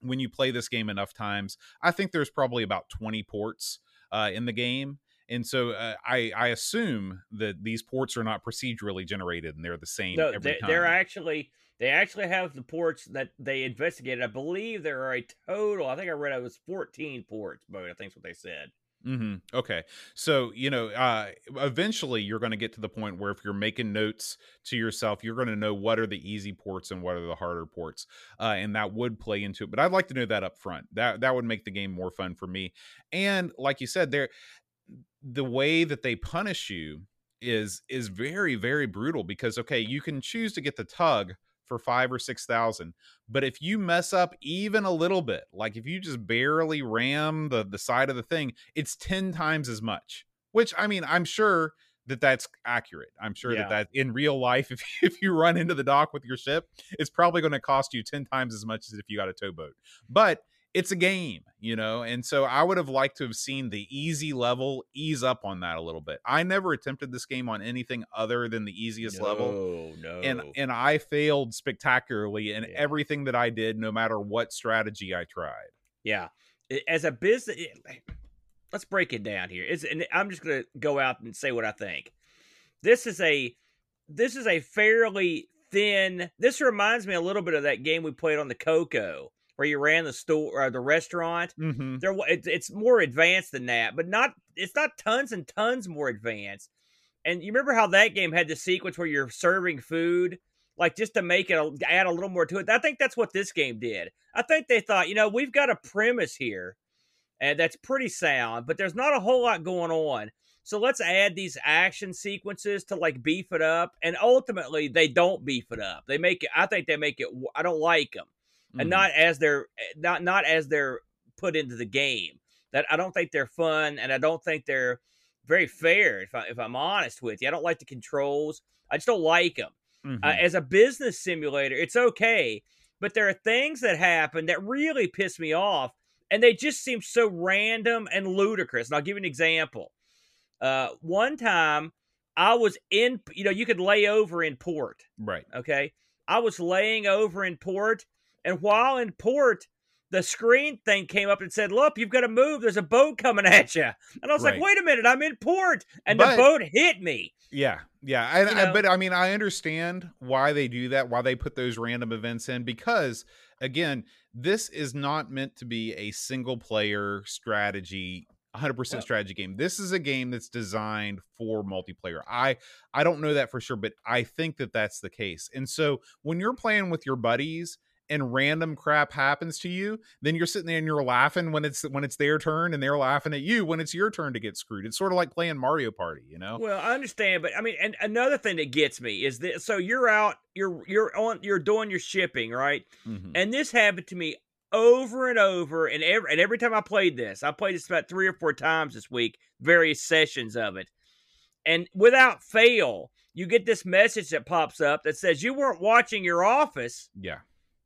when you play this game enough times i think there's probably about 20 ports uh, in the game and so uh, I I assume that these ports are not procedurally generated and they're the same No, every they, time. they're actually they actually have the ports that they investigated. I believe there are a total. I think I read it was 14 ports, but I think that's what they said. Mm-hmm. Okay, so you know, uh, eventually you're going to get to the point where if you're making notes to yourself, you're going to know what are the easy ports and what are the harder ports, uh, and that would play into it. But I'd like to know that up front. That that would make the game more fun for me. And like you said, there, the way that they punish you is is very very brutal because okay, you can choose to get the tug for five or six thousand but if you mess up even a little bit like if you just barely ram the the side of the thing it's 10 times as much which i mean i'm sure that that's accurate i'm sure Yeah. that that in real life if, if you run into the dock with your ship it's probably going to cost you 10 times as much as if you got a towboat but it's a game you know and so i would have liked to have seen the easy level ease up on that a little bit i never attempted this game on anything other than the easiest level No, no. and and I failed spectacularly in Yeah. everything that I did, no matter what strategy I tried. Yeah, as a business, eh, eh, let's break it down here. It's, and I'm just gonna go out and say what I think. This is a this is a fairly thin. This reminds me a little bit of that game we played on the Coco, where you ran the store or the restaurant. Mm-hmm. There, wa- it's it's more advanced than that, but not. It's not tons and tons more advanced. And you remember how that game had the sequence where you're serving food, like just to make it add a little more to it. I think that's what this game did. I think they thought, you know, we've got a premise here, and that's pretty sound, but there's not a whole lot going on. So let's add these action sequences to like beef it up, and ultimately they don't beef it up. They make it. I think they make it. I don't like them Mm-hmm. and not as they're not not as they're put into the game. That I don't think they're fun, and I don't think they're very fair. If I if I'm honest with you, I don't like the controls. I just don't like them. Mhm. Uh, as a business simulator, it's okay, but there are things that happen that really piss me off, and they just seem so random and ludicrous. And I'll give you an example. Uh, one time, I was in, you know, you could lay over in port. right. Okay. I was laying over in port, and while in port, the screen thing came up and said, Look, you've got to move. There's a boat coming at you. And I was Right. like, Wait a minute, I'm in port. And But- the boat hit me. Yeah, yeah. I, I, but I mean, I understand why they do that, why they put those random events in, because again, this is not meant to be a single player strategy. 100% Well- strategy game. This is a game that's designed for multiplayer. I I don't know that for sure, but I think that that's the case. And so when you're playing with your buddies and random crap happens to you, then you're sitting there and you're laughing when it's when it's their turn and they're laughing at you when it's your turn to get screwed. It's sort of like playing Mario Party, you know? Well, I understand, but I mean, and another thing that gets me is that so you're out, you're you're on, you're doing your shipping, right? Mhm. And this happened to me over and over, and every and every time I played this, I played this about three or four times this week, various sessions of it, and without fail, you get this message that pops up that says you weren't watching your office. Yeah.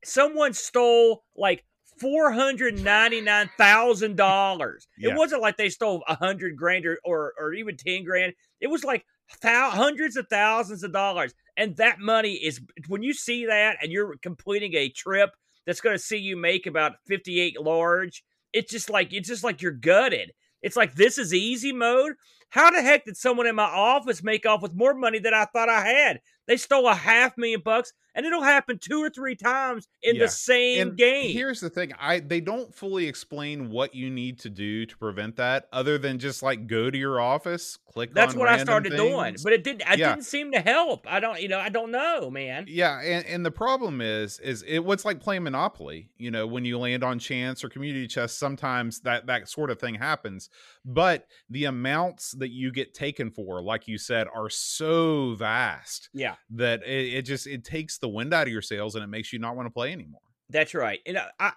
Someone stole like four hundred ninety nine thousand dollars. Yeah. It wasn't like they stole a hundred grand or, or or even ten grand. It was like thou- hundreds of thousands of dollars, and that money is when you see that and you're completing a trip that's going to see you make about fifty eight large. It's just like it's just like you're gutted. It's like this is easy mode. How the heck did someone in my office make off with more money than I thought I had? They stole a half million bucks, and it'll happen two or three times in Yeah. the same And game. Here's the thing: I they don't fully explain what you need to do to prevent that, other than just like go to your office, click. That's what I started doing, but it didn't. It Yeah. didn't seem to help. I don't, you know, I don't know, man. yeah, and, and the problem is, is it what's like playing Monopoly. You know, when you land on chance or community chest, sometimes that that sort of thing happens. But the amounts that you get taken for, like you said, are so vast Yeah, that it, it just it takes the wind out of your sails and it makes you not want to play anymore. that's right. And I, I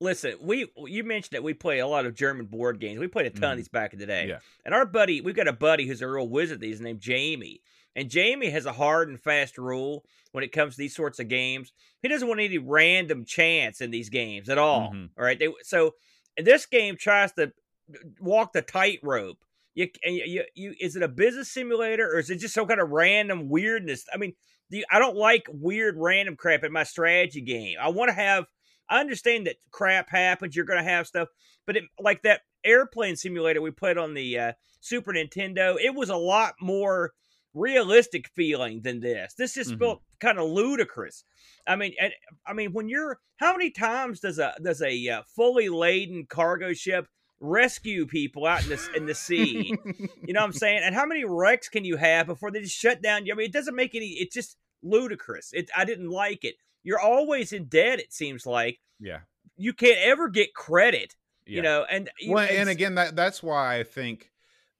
listen. We you mentioned that we play a lot of German board games. We played a ton Mhm. of these back in the day. Yeah. And our buddy, we've got a buddy who's a real wizard. These named Jamie, and Jamie has a hard and fast rule when it comes to these sorts of games. He doesn't want any random chance in these games at all. Mhm. all right. They so this game tries to walk the tightrope. You, you, you, you, is it a business simulator or is it just some kind of random weirdness? I mean, I don't like weird random crap in my strategy game. I want to have. I understand that crap happens. You're going to have stuff, but it, like that airplane simulator we played on the uh, Super Nintendo, it was a lot more realistic feeling than this. This just Mhm. felt kind of ludicrous. I mean, and, I mean, when you're how many times does a does a uh, fully laden cargo ship rescue people out in the in the sea? you know what I'm saying? And how many wrecks can you have before they just shut down? I mean, it doesn't make any. It's just ludicrous. It I didn't like it. You're always in debt. It seems like yeah. you can't ever get credit. Yeah. You know, and you- well, and again, that that's why I think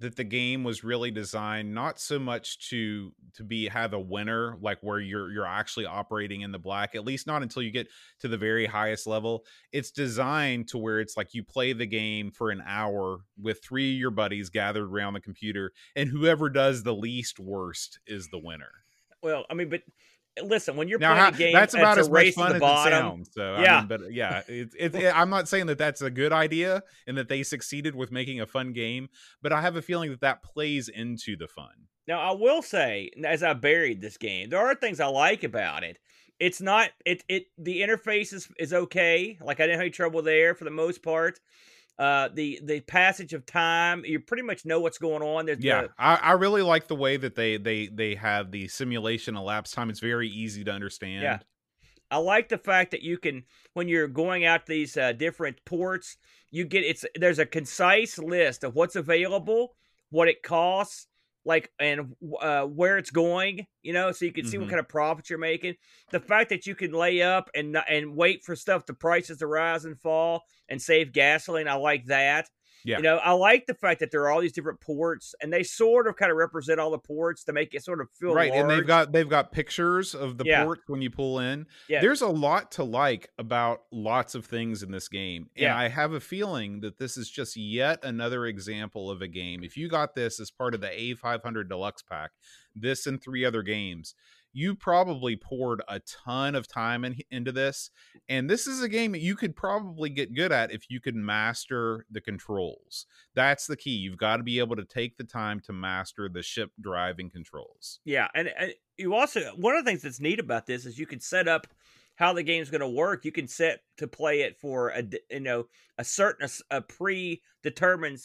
that the game was really designed not so much to to be have a winner like where you're you're actually operating in the black at least not until you get to the very highest level. It's designed to where it's like you play the game for an hour with three of your buddies gathered around the computer and whoever does the least worst is the winner. Well, I mean, but listen, when you're now playing how- a game, that's about a as race to fun the as bottom. it sounds so I Yeah. mean, but yeah it's it's it, i'm not saying that that's a good idea and that they succeeded with making a fun game but i have a feeling that that plays into the fun Now, I will say, as I buried this game, there are things I like about it. It's not it it the interface is, is okay. Like I didn't have any trouble there for the most part. Uh, the the passage of time, you pretty much know what's going on. There's yeah the, I, I really like the way that they they they have the simulation elapsed time it's very easy to understand Yeah. I like the fact that you can when you're going out these uh, different ports, you get it's there's a concise list of what's available, what it costs, like and uh, where it's going. You know, so you can see what Mhm. kind of profit you're making. The fact that you can lay up and and wait for stuff, the prices to rise and fall, and save gasoline. I like that. Yeah. You know, I like the fact that there are all these different ports, and they sort of kind of represent all the ports to make it sort of feel right and they've got they've got pictures of the Yeah. ports when you pull in Yeah. there's a lot to like about lots of things in this game and Yeah. i have a feeling that this is just yet another example of a game if you got this as part of the a500 deluxe pack this and three other games you probably poured a ton of time in, into this and this is a game that you could probably get good at if you could master the controls that's the key you've got to be able to take the time to master the ship driving controls Yeah, and, and you also one of the things that's neat about this is you can set up how the game's going to work. You can set to play it for a you know a certain a predetermined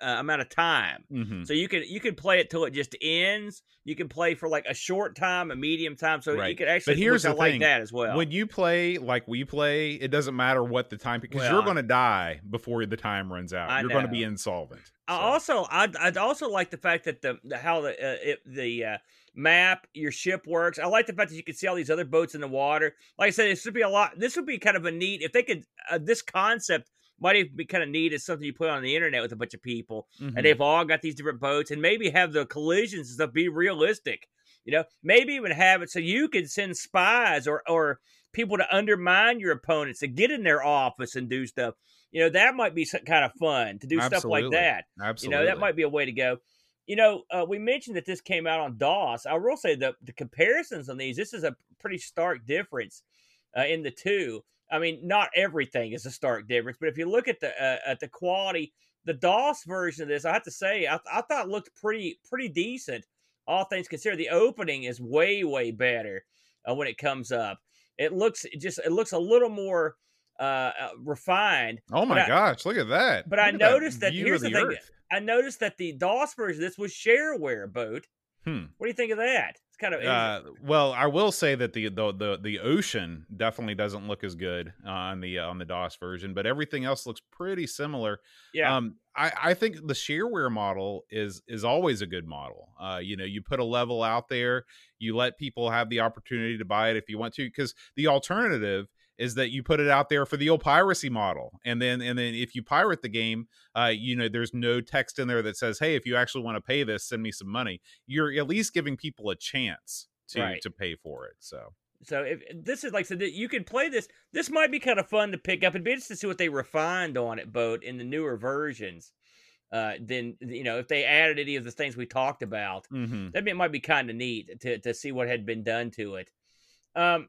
uh, amount of time. mm-hmm. So you can you can play it till it just ends. You can play for like a short time, a medium time. So you can actually. here's which I like that as well. when you play like we play, it doesn't matter what the time because Well, you're going to die before the time runs out. I you're going to be insolvent. I also I'd, I'd also like the fact that the, the how the uh, it, the uh, map your ship works. I like the fact that you can see all these other boats in the water. Like I said, this would be a lot. This would be kind of a neat if they could. Uh, this concept might even be kind of neat as something you put on the internet with a bunch of people, mhm. and they've all got these different boats, and maybe have the collisions and stuff be realistic. You know, maybe even have it so you can send spies or or people to undermine your opponents to get in their office and do stuff. You know, that might be some kind of fun to do stuff like that. Absolutely. You know, that might be a way to go. You know, uh, we mentioned that this came out on DOS. I will say the the comparisons on these. This is a pretty stark difference uh, in the two. I mean, not everything is a stark difference, but if you look at the uh, at the quality, the DOS version of this, I have to say, I, I thought looked pretty pretty decent. All things considered, the opening is way way better uh, when it comes up. It looks it just it looks a little more uh, uh, refined. Oh my I- gosh, look at that. but I Look at noticed that- view here's of the thing, I noticed that the DOS version of this was shareware boat. Hmm. What do you think of that? It's kind of Uh, well, I will say that the, the the the ocean definitely doesn't look as good uh, on the uh, on the DOS version, but everything else looks pretty similar. yeah. Um, I, I think the shareware model is is always a good model. Uh, you know, you put a level out there, you let people have the opportunity to buy it if you want to, because the alternative is that you put it out there for the old piracy model, and then and then if you pirate the game, uh, you know, there's no text in there that says, "Hey, if you actually want to pay this, send me some money." You're at least giving people a chance to Right. to pay for it. So So if this is like so that you can play this, this might be kind of fun to pick up. It'd be interesting to see what they refined on it, boat in the newer versions. Uh, then you know if they added any of the things we talked about, mhm. that it might be kind of neat to to see what had been done to it. Um,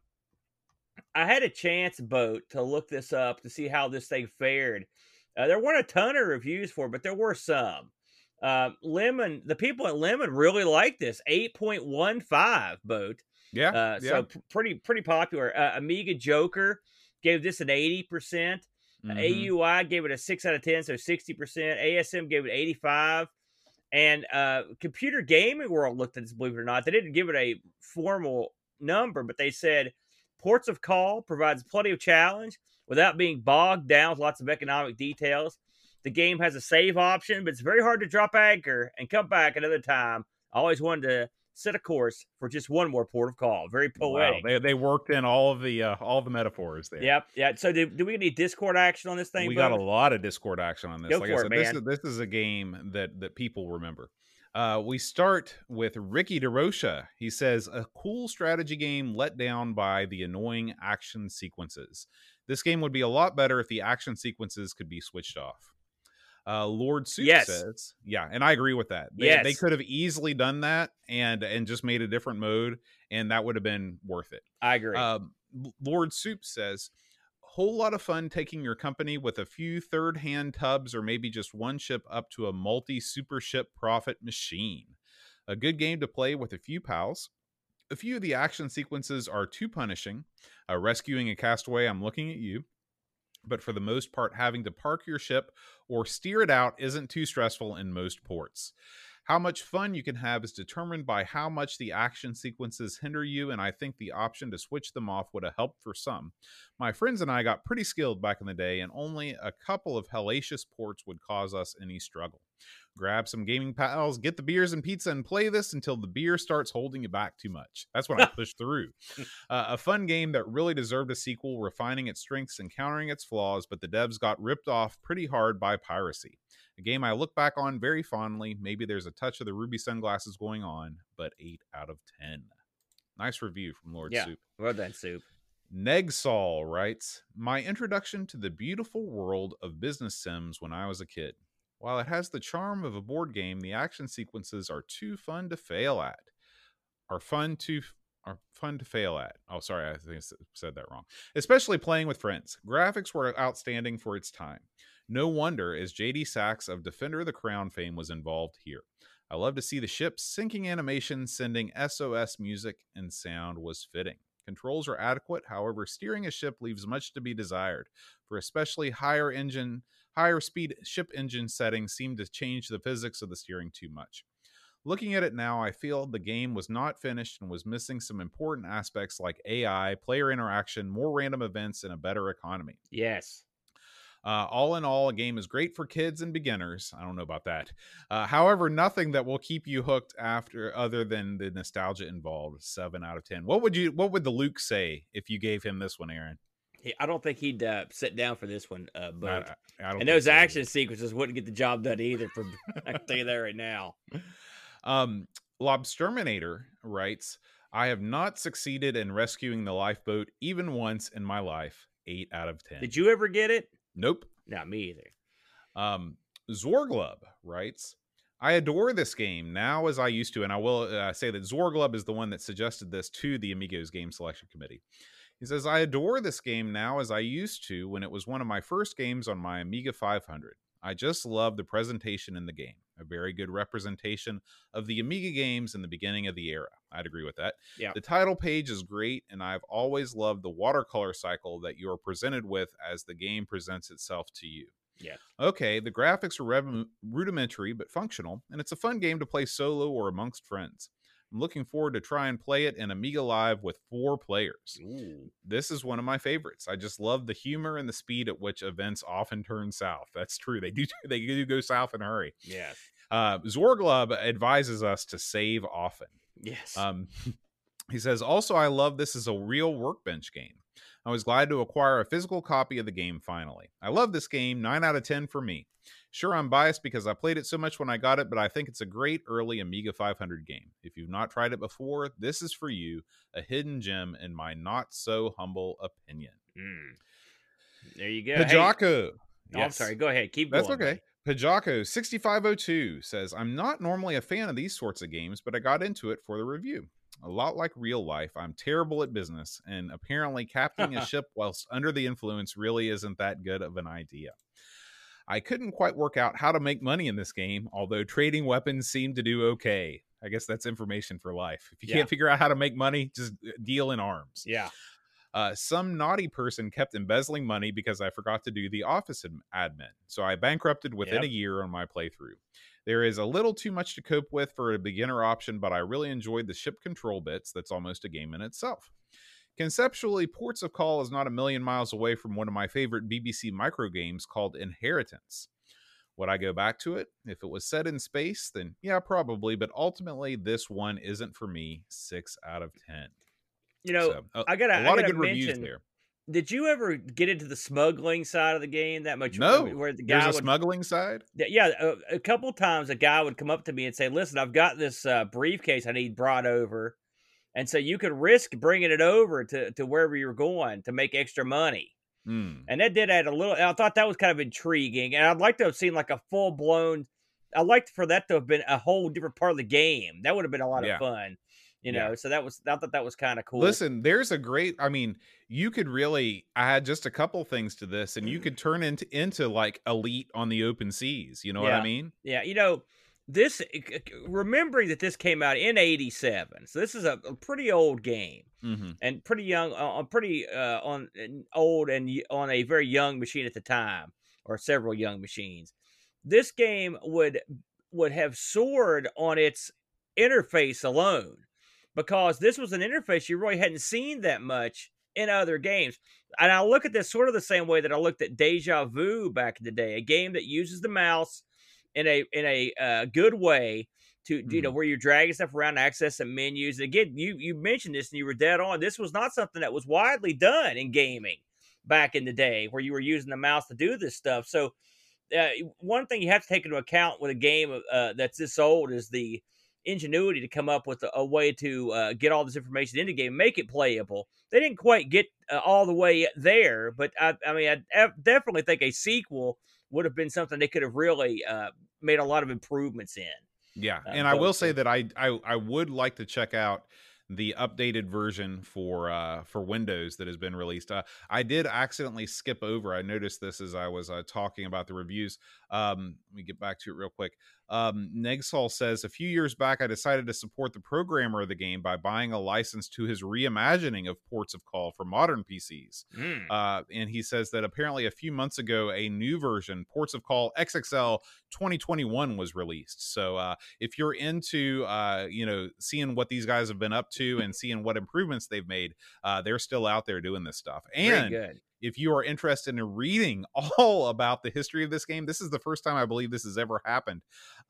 I had a chance, boat, to look this up to see how this thing fared. Uh, there weren't a ton of reviews for it, but there were some. Uh, Lemon, the people at Lemon really liked this. Eight point one five boat. yeah, Uh, yeah. so p- pretty pretty popular. Uh, Amiga Joker gave this an eighty percent. Mhm. AUI gave it a six out of ten, so sixty percent. ASM gave it eighty five, and uh, Computer Gaming World looked at this. Believe it or not, they didn't give it a formal number, but they said Ports of Call provides plenty of challenge without being bogged down with lots of economic details. The game has a save option, but it's very hard to drop anchor and come back another time. I always wanted to set a course for just one more port of call. Very Wow, poetic. they they worked in all of the uh, all of the metaphors there. Yep, yeah. So, do, do we get any Discord action on this thing? we got a lot of Discord action on this. Go like for I it, said, this man. is this is a game that that people remember. Uh, we start with Ricky DeRocha. He says a cool strategy game let down by the annoying action sequences. This game would be a lot better if the action sequences could be switched off. Uh, Lord Soup Yes. says, "Yeah, and I agree with that. They, they could have easily done that and and just made a different mode, and that would have been worth it." I agree. Um, Lord Soup says, whole lot of fun taking your company with a few third hand tubs or maybe just one ship up to a multi super ship profit machine. A good game to play with a few pals. A few of the action sequences are too punishing. Uh, rescuing a castaway, I'm looking at you. But for the most part, having to park your ship or steer it out isn't too stressful in most ports. How much fun you can have is determined by how much the action sequences hinder you, and I think the option to switch them off would have helped for some. My friends and I got pretty skilled back in the day, and only a couple of hellacious ports would cause us any struggle. Grab some gaming pals, get the beers and pizza, and play this until the beer starts holding you back too much. That's when I push through. Uh, a fun game that really deserved a sequel, refining its strengths and countering its flaws, but the devs got ripped off pretty hard by piracy. A game I look back on very fondly. Maybe there's a touch of the ruby sunglasses going on, but 8 out of 10. Nice review from Lord Yeah. Soup. well done, Soup. Negsol writes My introduction to the beautiful world of business sims when I was a kid. While it has the charm of a board game, the action sequences are too fun to fail at. Are fun to are fun to fail at. Oh, sorry, I think I said that wrong. Especially playing with friends. Graphics were outstanding for its time. No wonder, as JD Sachs of Defender of the Crown fame was involved here. I love to see the ship sinking animation sending SOS music and sound was fitting. Controls are adequate, however, steering a ship leaves much to be desired. For especially higher engine, higher speed ship engine settings seem to change the physics of the steering too much. Looking at it now, I feel the game was not finished and was missing some important aspects like AI, player interaction, more random events, and a better economy. Yes. Uh, all in all, a game is great for kids and beginners. I don't know about that. Uh, however, nothing that will keep you hooked after other than the nostalgia involved. Seven out of ten. What would you? What would the Luke say if you gave him this one, Aaron? He, I don't think he'd uh, sit down for this one, uh, but I don't and those so. action sequences wouldn't get the job done either. For I can tell you that right now. Um, Lobsterminator writes, "I have not succeeded in rescuing the lifeboat even once in my life. Eight out of ten. Did you ever get it? Nope. Not me either. Um, Zorglub writes, I adore this game now as I used to, and I will uh, say that Zorglub is the one that suggested this to the Amigos Game Selection Committee. He says, I adore this game now as I used to when it was one of my first games on my Amiga 500. I just love the presentation in the game. A very good representation of the Amiga games in the beginning of the era. I'd agree with that. Yeah. The title page is great, and I've always loved the watercolor cycle that you are presented with as the game presents itself to you. Yeah. Okay, the graphics are rev- rudimentary but functional, and it's a fun game to play solo or amongst friends. I'm looking forward to try and play it in Amiga Live with four players. Ooh. This is one of my favorites. I just love the humor and the speed at which events often turn south. That's true. They do they do go south in a hurry. Yes. Uh, Zorglub advises us to save often. Yes. Um, he says, also, I love this is a real workbench game. I was glad to acquire a physical copy of the game finally. I love this game, 9 out of 10 for me. Sure, I'm biased because I played it so much when I got it, but I think it's a great early Amiga 500 game. If you've not tried it before, this is for you, a hidden gem in my not so humble opinion. Mm. There you go. Hey- Pajako. Oh, I'm sorry. Go ahead. Keep That's going. That's okay. Pajako 6502 says, I'm not normally a fan of these sorts of games, but I got into it for the review. A lot like real life, I'm terrible at business, and apparently captaining a ship whilst under the influence really isn't that good of an idea. I couldn't quite work out how to make money in this game, although trading weapons seemed to do okay. I guess that's information for life. If you Yeah. can't figure out how to make money, just uh, deal in arms. Yeah. Uh, some naughty person kept embezzling money because I forgot to do the office admin. So I bankrupted within Yep. a year on my playthrough. There is a little too much to cope with for a beginner option, but I really enjoyed the ship control bits. That's almost a game in itself. Conceptually, Ports of Call is not a million miles away from one of my favorite BBC micro games called Inheritance. Would I go back to it? If it was set in space, then yeah, probably, but ultimately, this one isn't for me. Six out of 10. You know, So, a, I gotta, a lot of good reviews mention, there. Did you ever get into the smuggling side of the game that much? No, where the guy There's a would smuggling side. Yeah, yeah, a, a couple times a guy would come up to me and say, "Listen, I've got this uh, briefcase I need brought over," and so you could risk bringing it over to to wherever you're going to make extra money. Hmm. And that did add a little. I thought that was kind of intriguing, and I'd like to have seen like a full blown. I'd like for that to have been a whole different part of the game. That would have been a lot Yeah. of fun, you Yeah. know. So that was. I thought that was kind of cool. Listen, there's a great. I mean, you could really add just a couple things to this, and you could turn into into like elite on the open seas. You know what I mean? Yeah, you know, this remembering that this came out in '87, so this is a, a pretty old game Mm-hmm. and pretty young, uh, pretty uh, on an old and on a very young machine at the time, or several young machines. This game would would have soared on its interface alone because this was an interface you really hadn't seen that much in other games. And I look at this sort of the same way that I looked at Deja Vu back in the day, a game that uses the mouse in a in a uh, good way to you know where you're dragging stuff around, access some menus. And again, you you mentioned this and you were dead on. This was not something that was widely done in gaming back in the day, where you were using the mouse to do this stuff. So. Uh, one thing you have to take into account with a game uh, that's this old is the ingenuity to come up with a, a way to uh, get all this information into the game, make it playable. They didn't quite get uh, all the way there, but I, I mean, I def- definitely think a sequel would have been something they could have really uh, made a lot of improvements in. Yeah, Uh, and I will say that I, I I would like to check out the updated version for uh for Windows that has been released. Uh, I did accidentally skip over. I noticed this as I was uh, talking about the reviews. Um, let me get back to it real quick. Um, Negsol says a few years back I decided to support the programmer of the game by buying a license to his reimagining of Ports of Call for modern PCs. Mm. Uh, and he says that apparently a few months ago, a new version, Ports of Call XXL 2021, was released. So uh, if you're into, uh, you know, seeing what these guys have been up to and seeing what improvements they've made, uh, they're still out there doing this stuff. Very And good. If you are interested in reading all about the history of this game, this is the first time I believe this has ever happened.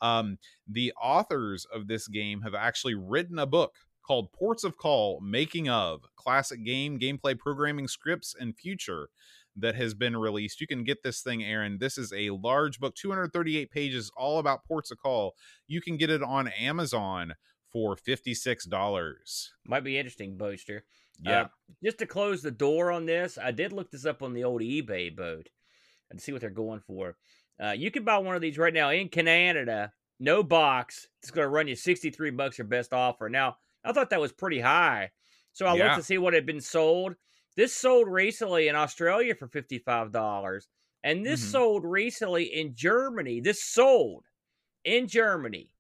Um, the authors of this game have actually written a book called Ports of Call Making of Classic Game, Gameplay Programming Scripts, and Future that has been released. You can get this thing, Aaron. This is a large book, 238 pages, all about Ports of Call. You can get it on Amazon for $56. Might be interesting, Boaster. Yeah. Uh, just to close the door on this, I did look this up on the old eBay boat and see what they're going for. Uh, you can buy one of these right now in Canada, no box. It's going to run you 63 bucks your best offer. Now, I thought that was pretty high. So I Yeah. looked to see what had been sold. This sold recently in Australia for $55. And this Mhm. sold recently in Germany. This sold in Germany.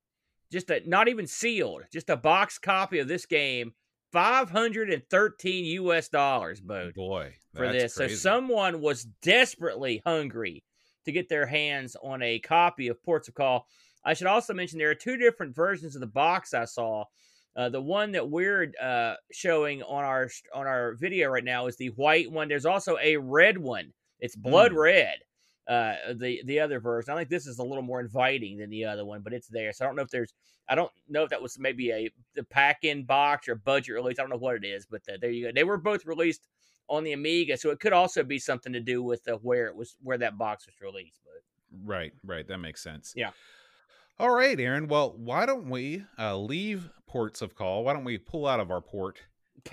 Just a not even sealed, just a box copy of this game 513 US dollars, Boy, for this. crazy. So someone was desperately hungry to get their hands on a copy of Ports of Call. I should also mention there are two different versions of the box I saw. Uh, the one that we're uh, showing on our on our video right now is the white one. There's also a red one. It's blood Hmm. red. Uh, the the other version. I think this is a little more inviting than the other one, but it's there. So I don't know if there's. I don't know if that was maybe a the pack in box or budget release. I don't know what it is, but uh, there you go. They were both released on the Amiga, so it could also be something to do with the, where it was where that box was released. But Right, right. That makes sense. Yeah. All right, Aaron. Well, why don't we uh, leave ports of call? Why don't we pull out of our port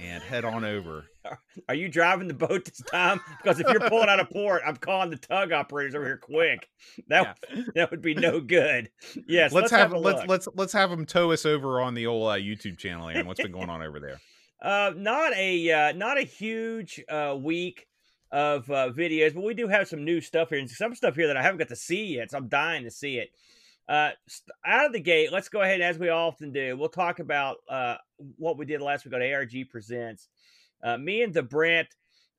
and head on over? are you driving the boat this time? Because if you're pulling out of port, I'm calling the tug operators over here quick. That that would be no good. Yes, let's, let's, have, a let's let's let's have them tow us over on the old uh, YouTube channel, Aaron. What's been going on over there? Uh, not a uh, not a huge uh, week of uh, videos, but we do have some new stuff here and some stuff here that I haven't got to see yet. So I'm dying to see it. Uh, out of the gate, let's go ahead as we often do. We'll talk about uh, what we did last week on ARG Presents. Uh, me and the Brent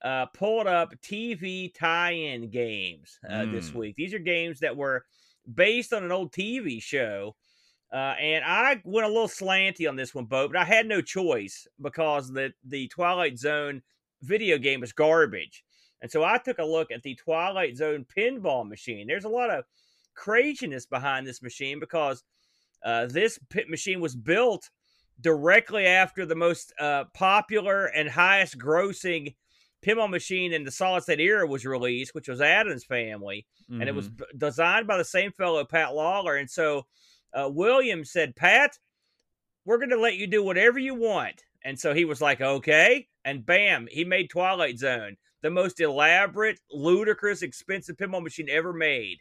uh, pulled up TV tie-in games uh, this Mm. week. These are games that were based on an old TV show. Uh, and I went a little slanty on this one, Bo, but I had no choice because the the Twilight Zone video game is garbage. And so I took a look at the Twilight Zone pinball machine. There's a lot of craziness behind this machine because uh, this pit machine was built directly after the most uh, popular and highest grossing pinball machine in the solid state era was released, which was Addams Family and it was Mhm. b- designed by the same fellow, Pat Lawlor. And so uh, Williams said, Pat, we're going to let you do whatever you want. And so he was like, okay. And bam, he made Twilight Zone, the most elaborate, ludicrous, expensive pinball machine ever made.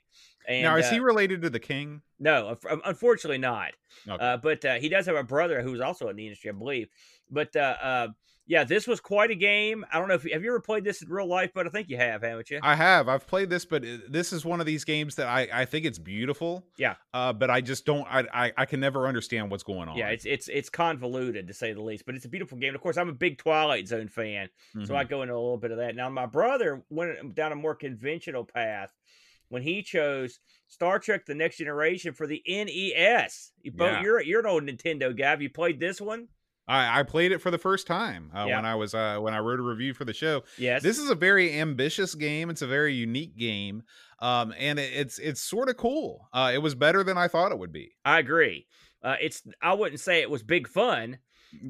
And, now, is uh, he related to the king? no, unfortunately not. Okay. Uh, but uh, he does have a brother who's also in the industry, I believe. But uh, uh, yeah, this was quite a game. I don't know if you, have you ever played this in real life, but I think you have, haven't you? I have. I've played this, but this is one of these games that I, I think it's beautiful. Yeah. Uh, but I just don't. I, I I can never understand what's going on. Yeah, it's it's it's convoluted to say the least, but it's a beautiful game. Of course, I'm a big Twilight Zone fan, so Mhm. I go into a little bit of that. Now, my brother went down a more conventional path when he chose Star Trek: The Next Generation for the NES. You both, Yeah. you're you're an old Nintendo guy. Have you played this one? I, I played it for the first time uh, Yeah. when I was uh, when I wrote a review for the show. Yes. This is a very ambitious game. It's a very unique game, um, and it, it's it's sort of cool. Uh, it was better than I thought it would be. I agree. Uh, it's I wouldn't say it was big fun,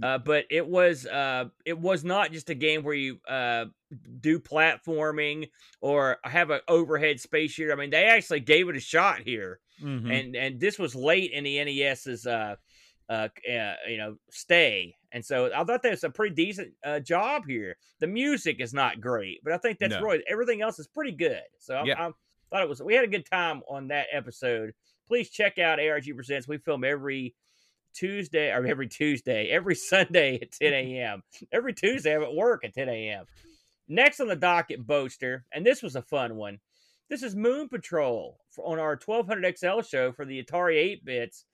uh, but it was uh, it was not just a game where you uh, do platforming or have an overhead space shooter. I mean, they actually gave it a shot here, Mhm. and and this was late in the NES's uh, uh, uh, you know stay, and so I thought that's a pretty decent uh, job here. The music is not great, but I think that's No. really everything else is pretty good. So I, Yeah. I thought it was we had a good time on that episode. Please check out ARG Presents. We film every Tuesday or every Tuesday, every Sunday at 10 a.m. every Tuesday I'm at work at 10 a.m. Next on the docket, Boaster, and this was a fun one. This is Moon Patrol for, on our 1200 XL show for the Atari 8 bits.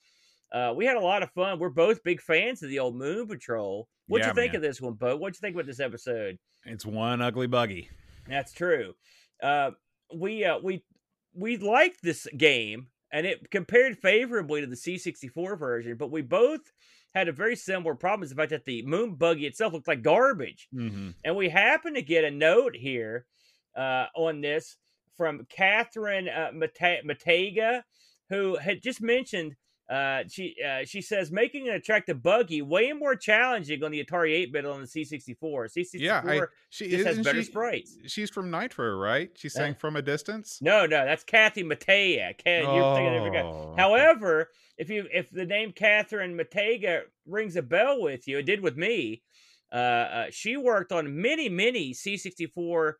Uh, we had a lot of fun. We're both big fans of the old Moon Patrol. What'd Yeah, you think man. of this one, Bo? What'd you think about this episode? It's one ugly buggy. That's true. Uh, we uh, we we liked this game, and it compared favorably to the C64 version. But we both had a very similar problem: is the fact that the Moon Buggy itself looked like garbage. Mm-hmm. And we happen to get a note here uh, on this from Catherine uh, Mate- Matega, who had just mentioned. Uh, she uh, she says making an attractive buggy way more challenging on the Atari 8-bit on the C64. C64 Yeah, I, she just has better she- sprites. She's from Nitro, right? She sang from a distance. No, no, that's Kathy Mattea. Of. Oh, However, if you if the name Catherine Matega rings a bell with you, it did with me. Uh, uh, she worked on many, many C64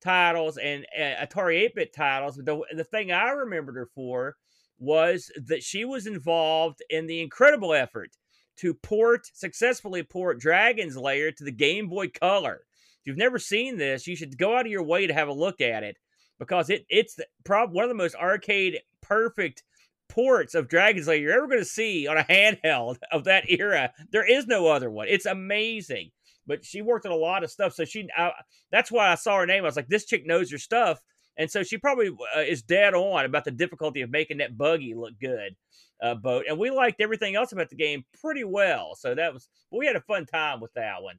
titles and uh, Atari 8-bit titles. But the the thing I remembered her for was that she was involved in the incredible effort to port successfully port Dragon's Lair to the Game Boy Color. If you've never seen this, you should go out of your way to have a look at it because it it's the, prob- one of the most arcade perfect ports of Dragon's Lair you're ever going to see on a handheld of that era. There is no other one. It's amazing. But she worked on a lot of stuff, so she. I, that's why I saw her name. I was like, this chick knows her stuff, and so she probably uh, is dead on about the difficulty of making that buggy look good. Uh, boat, and we liked everything else about the game pretty well. So that was we had a fun time with that one.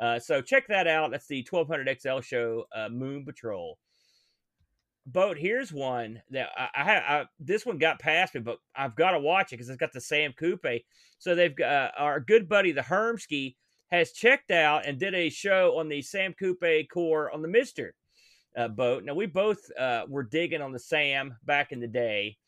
Uh, so check that out. That's the 1200 XL show, uh, Moon Patrol. Boat, here's one that I, I had. I, this one got past me, but I've got to watch it because it's got the Sam Coupe. So they've got uh, our good buddy the Hermsky has checked out and did a show on the Sam Coupe core on the Mister uh, boat. Now we both uh, were digging on the Sam back in the day.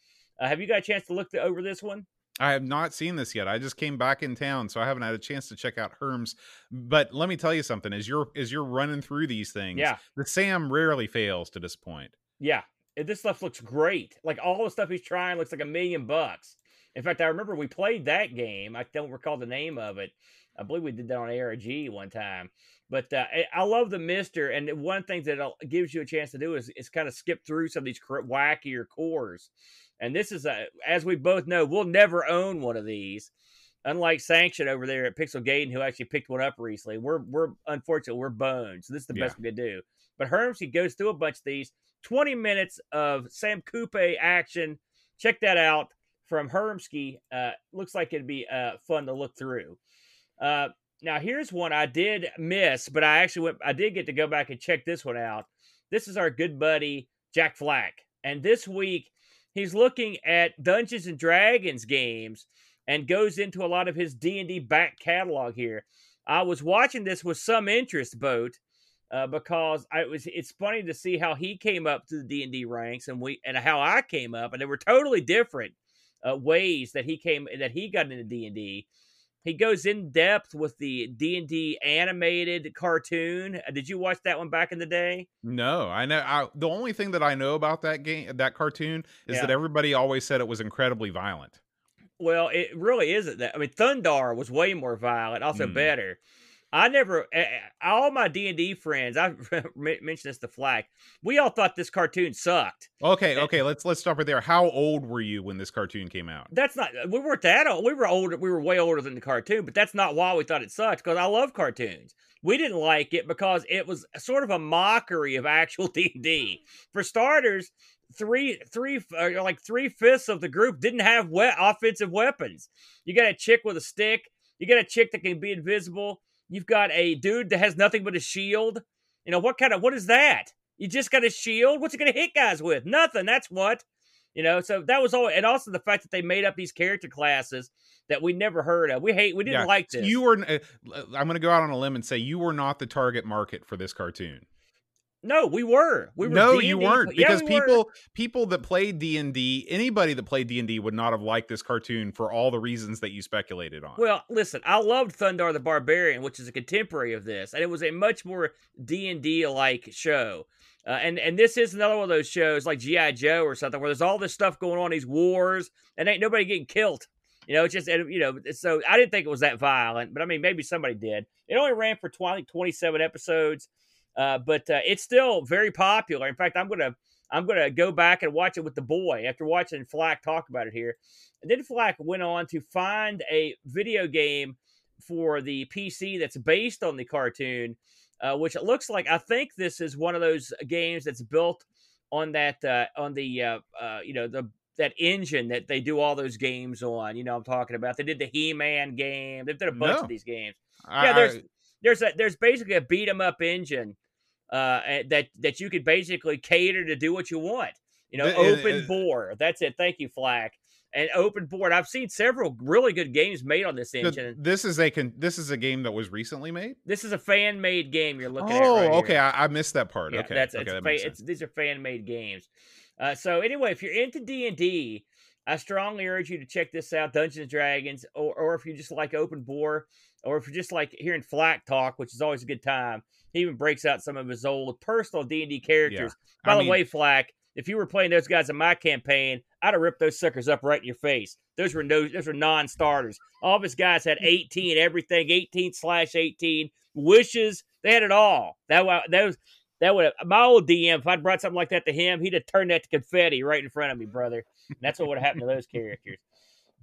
Uh, have you got a chance to look the, over this one? I have not seen this yet. I just came back in town, so I haven't had a chance to check out Herms. But let me tell you something: as you're as you're running through these things, Yeah. the Sam rarely fails to disappoint. Yeah, this stuff looks great. Like all the stuff he's trying looks like a million bucks. In fact, I remember we played that game. I don't recall the name of it. I believe we did that on ARG one time. But uh, I- love the Mister, and one thing that gives you a chance to do is, is kind of skip through some of these wackier cores. And this is a, as we both know, we'll never own one of these. unlike Sanction over there at Pixel Gaiden, who actually picked one up recently, we're we're unfortunately we're boned. So this is the Yeah. best we could do. But Hermsky goes through a bunch of these. 20 minutes of Sam Coupe action. Check that out from Hermsky. Uh, looks like it'd be uh, fun to look through. Uh, now here's one I did miss, but I actually went. I did get to go back and check this one out. This is our good buddy Jack Flack, and this week he's looking at Dungeons and Dragons games and goes into a lot of his D and D back catalog here. I was watching this with some interest, boat, uh, because I it was. It's funny to see how he came up to the D and D ranks and we and how I came up, and they were totally different uh, ways that he came that he got into D and D. He goes in depth with the D and D animated cartoon. Uh, Did you watch that one back in the day? No, I know. I, the only thing that I know about that game, that cartoon, is Yeah. that everybody always said it was incredibly violent. Well, it really isn't that. I mean, Thundarr was way more violent, also Mm. better. I never, all my D and D friends, I mentioned this to Flack. We all thought this cartoon sucked. Okay, okay, let's let's stop right there. How old were you when this cartoon came out? That's not. We weren't that old. We were older. We were way older than the cartoon, but that's not why we thought it sucked. Because I love cartoons. We didn't like it because it was sort of a mockery of actual D and D. For starters, three three uh, like three fifths of the group didn't have we- offensive weapons. You got a chick with a stick. You got a chick that can be invisible. You've got a dude that has nothing but a shield. You know what kind of what is that? You just got a shield. What's it going to hit guys with? Nothing. That's what. You know, so that was all, and also the fact that they made up these character classes that we never heard of. We hate, we didn't Yeah, like this. You were. uh, I'm going to go out on a limb and say you were not the target market for this cartoon. No, we were. We were. no, D&D you weren't Yeah, because we were. people people that played D and D, anybody that played D and D would not have liked this cartoon for all the reasons that you speculated on. Well, listen, I loved Thundarr the Barbarian, which is a contemporary of this, and it was a much more D and D like show. Uh, and and this is another one of those shows like GI Joe or something where there's all this stuff going on, these wars, and ain't nobody getting killed. You know, it's just you know. So I didn't think it was that violent, but I mean, maybe somebody did. It only ran for 20, 27 episodes, uh, but uh, it's still very popular. In fact, I'm gonna I'm gonna go back and watch it with the boy after watching Flack talk about it here. And then Flack went on to find a video game for the PC that's based on the cartoon, uh, which it looks like. I think this is one of those games that's built on that uh, on the uh, uh, you know the that engine that they do all those games on. You know, I'm talking about. They did the He-Man game. They've done a bunch No. of these games. I- yeah, there's I- there's a there's basically a beat 'em up engine uh, that that you could basically cater to do what you want. You know, and- open and- bore. That's it. Thank you, Flack. And OpenBOR. I've seen several really good games made on this engine. this is a con- this is a game that was recently made. This is a fan made game you're looking at. Oh, right okay, I, I missed that part. Yeah, okay, that's okay, it's, that fa- these are fan made games. Uh, so anyway, if you're into D and D, I strongly urge you to check this out, Dungeons and Dragons, or or if you just like OpenBOR, or if you're just like hearing Flack talk, which is always a good time. He even breaks out some of his old personal D and D characters. By I the mean- way, Flack, if you were playing those guys in my campaign, I'd have ripped those suckers up right in your face. Those were no, those were non-starters. All of his guys had 18, everything, 18 slash 18 wishes. They had it all. That wa- that was that would my old DM. If I'd brought something like that to him, he'd have turned that to confetti right in front of me, brother. And that's what would have happened to those characters.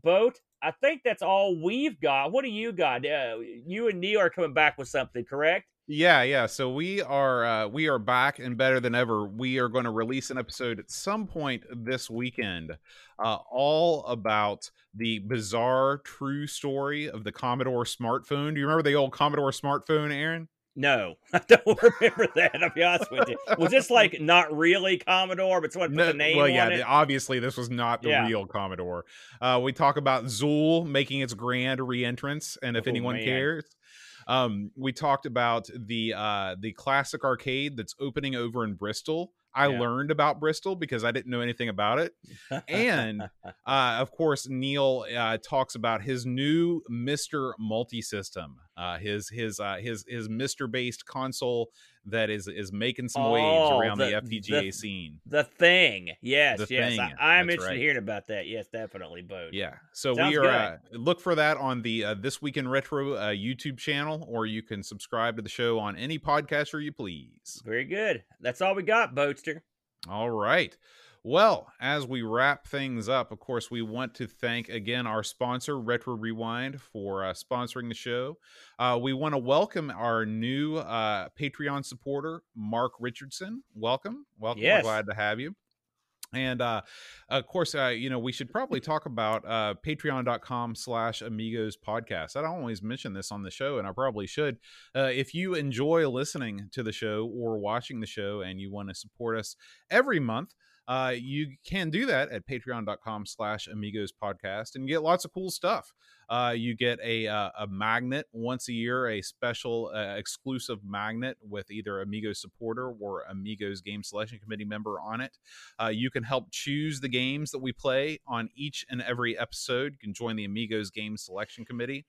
Boat. I think that's all we've got. What do you got? Uh, you and Neil are coming back with something, correct? Yeah, yeah. So we are uh we are back and better than ever. We are going to release an episode at some point this weekend, uh, all about the bizarre true story of the Commodore smartphone. Do you remember the old Commodore smartphone, Aaron? No, I don't remember that. I'll be honest with you. Was this like not really Commodore, but someone put No- the name well, on yeah. it? obviously, this was not the Yeah. real Commodore. Uh, we talk about Zool making its grand reentrance, and if Oh, anyone man. cares. Um, we talked about the uh, the classic arcade that's opening over in Bristol. I Yeah. learned about Bristol because I didn't know anything about it. and uh, of course, Neil uh, talks about his new Mister Multi System, uh, his his uh, his his Mister based console that is is making some waves Oh, around the, the- FPGA the- scene. the thing. Yes, The yes. Thing, I, I'm that's interested right. in hearing about that. Yes, definitely, Boat. Yeah, so Sounds we are uh, look for that on the uh, This Week in Retro uh, YouTube channel, or you can subscribe to the show on any podcaster you please. Very good. That's all we got, Boatster. All right. Well, as we wrap things up, of course, we want to thank again our sponsor, Retro Rewind, for uh, sponsoring the show. Uh, we want to welcome our new uh, Patreon supporter, Mark Richardson. Welcome. Welcome. Yes. We're glad to have you. And uh, of course, uh, you know, we should probably talk about uh, patreon.com slash amigos podcast. I don't always mention this on the show, and I probably should. Uh, if you enjoy listening to the show or watching the show and you want to support us every month, uh, you can do that at patreon.com slash amigos podcast and get lots of cool stuff. Uh, you get a, uh, a magnet once a year, a special uh, exclusive magnet with either Amigos supporter or Amigos game selection committee member on it. Uh, you can help choose the games that we play on each and every episode. You can join the Amigos game selection committee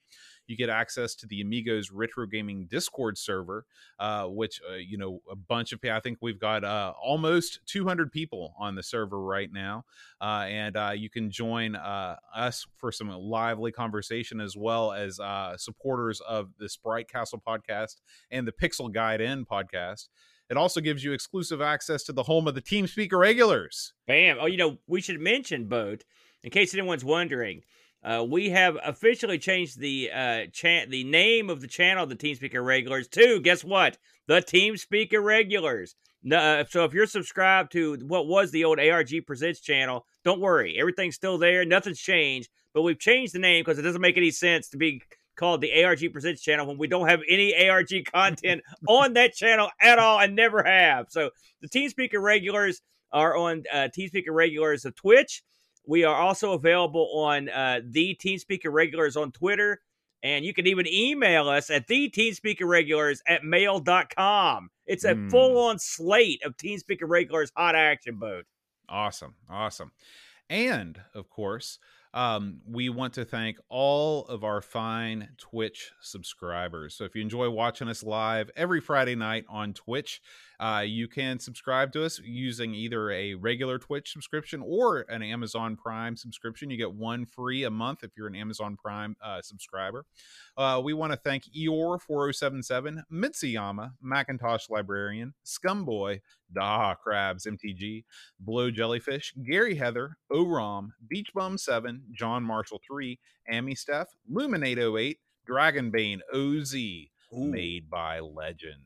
you get access to the Amigos Retro Gaming Discord server, uh, which you know a bunch of. I think we've got almost 200 people on the server right now, and you can join us for some lively conversation as well as uh, supporters of the Sprite Castle podcast and the Pixel Guide In podcast. It also gives you exclusive access to the home of the Team Speaker regulars. Bam. Oh, you know, we should mention, Boat, in case anyone's wondering. Uh, we have officially changed the uh, chan- the name of the channel, the Team Speaker Regulars, to guess what? The Team Speaker Regulars. Uh, so if you're subscribed to what was the old ARG Presents channel, don't worry, everything's still there. Nothing's changed, but we've changed the name because it doesn't make any sense to be called the ARG Presents channel when we don't have any ARG content on that channel at all and never have. So the Team Speaker Regulars are on uh, Team Speaker Regulars of Twitch. We are also available on uh, the Team Speaker Regulars on Twitter. And you can even email us at the Team Speaker Regulars at mail.com. It's a Mm. full on slate of Team Speaker Regulars hot action boat. Awesome. Awesome. And of course, um, we want to thank all of our fine Twitch subscribers. So if you enjoy watching us live every Friday night on Twitch, uh, you can subscribe to us using either a regular Twitch subscription or an Amazon Prime subscription. You get one free a month if you're an Amazon Prime uh, subscriber. Uh, we want to thank Eor4077, Mitsuyama, Macintosh Librarian, Scumboy, Da Crabs MTG, Blow Jellyfish, Gary Heather, Orom, Beach Bum 7, John Marshall 3, Amy Steph, Luminate 08, Dragonbane OZ, made by Legends,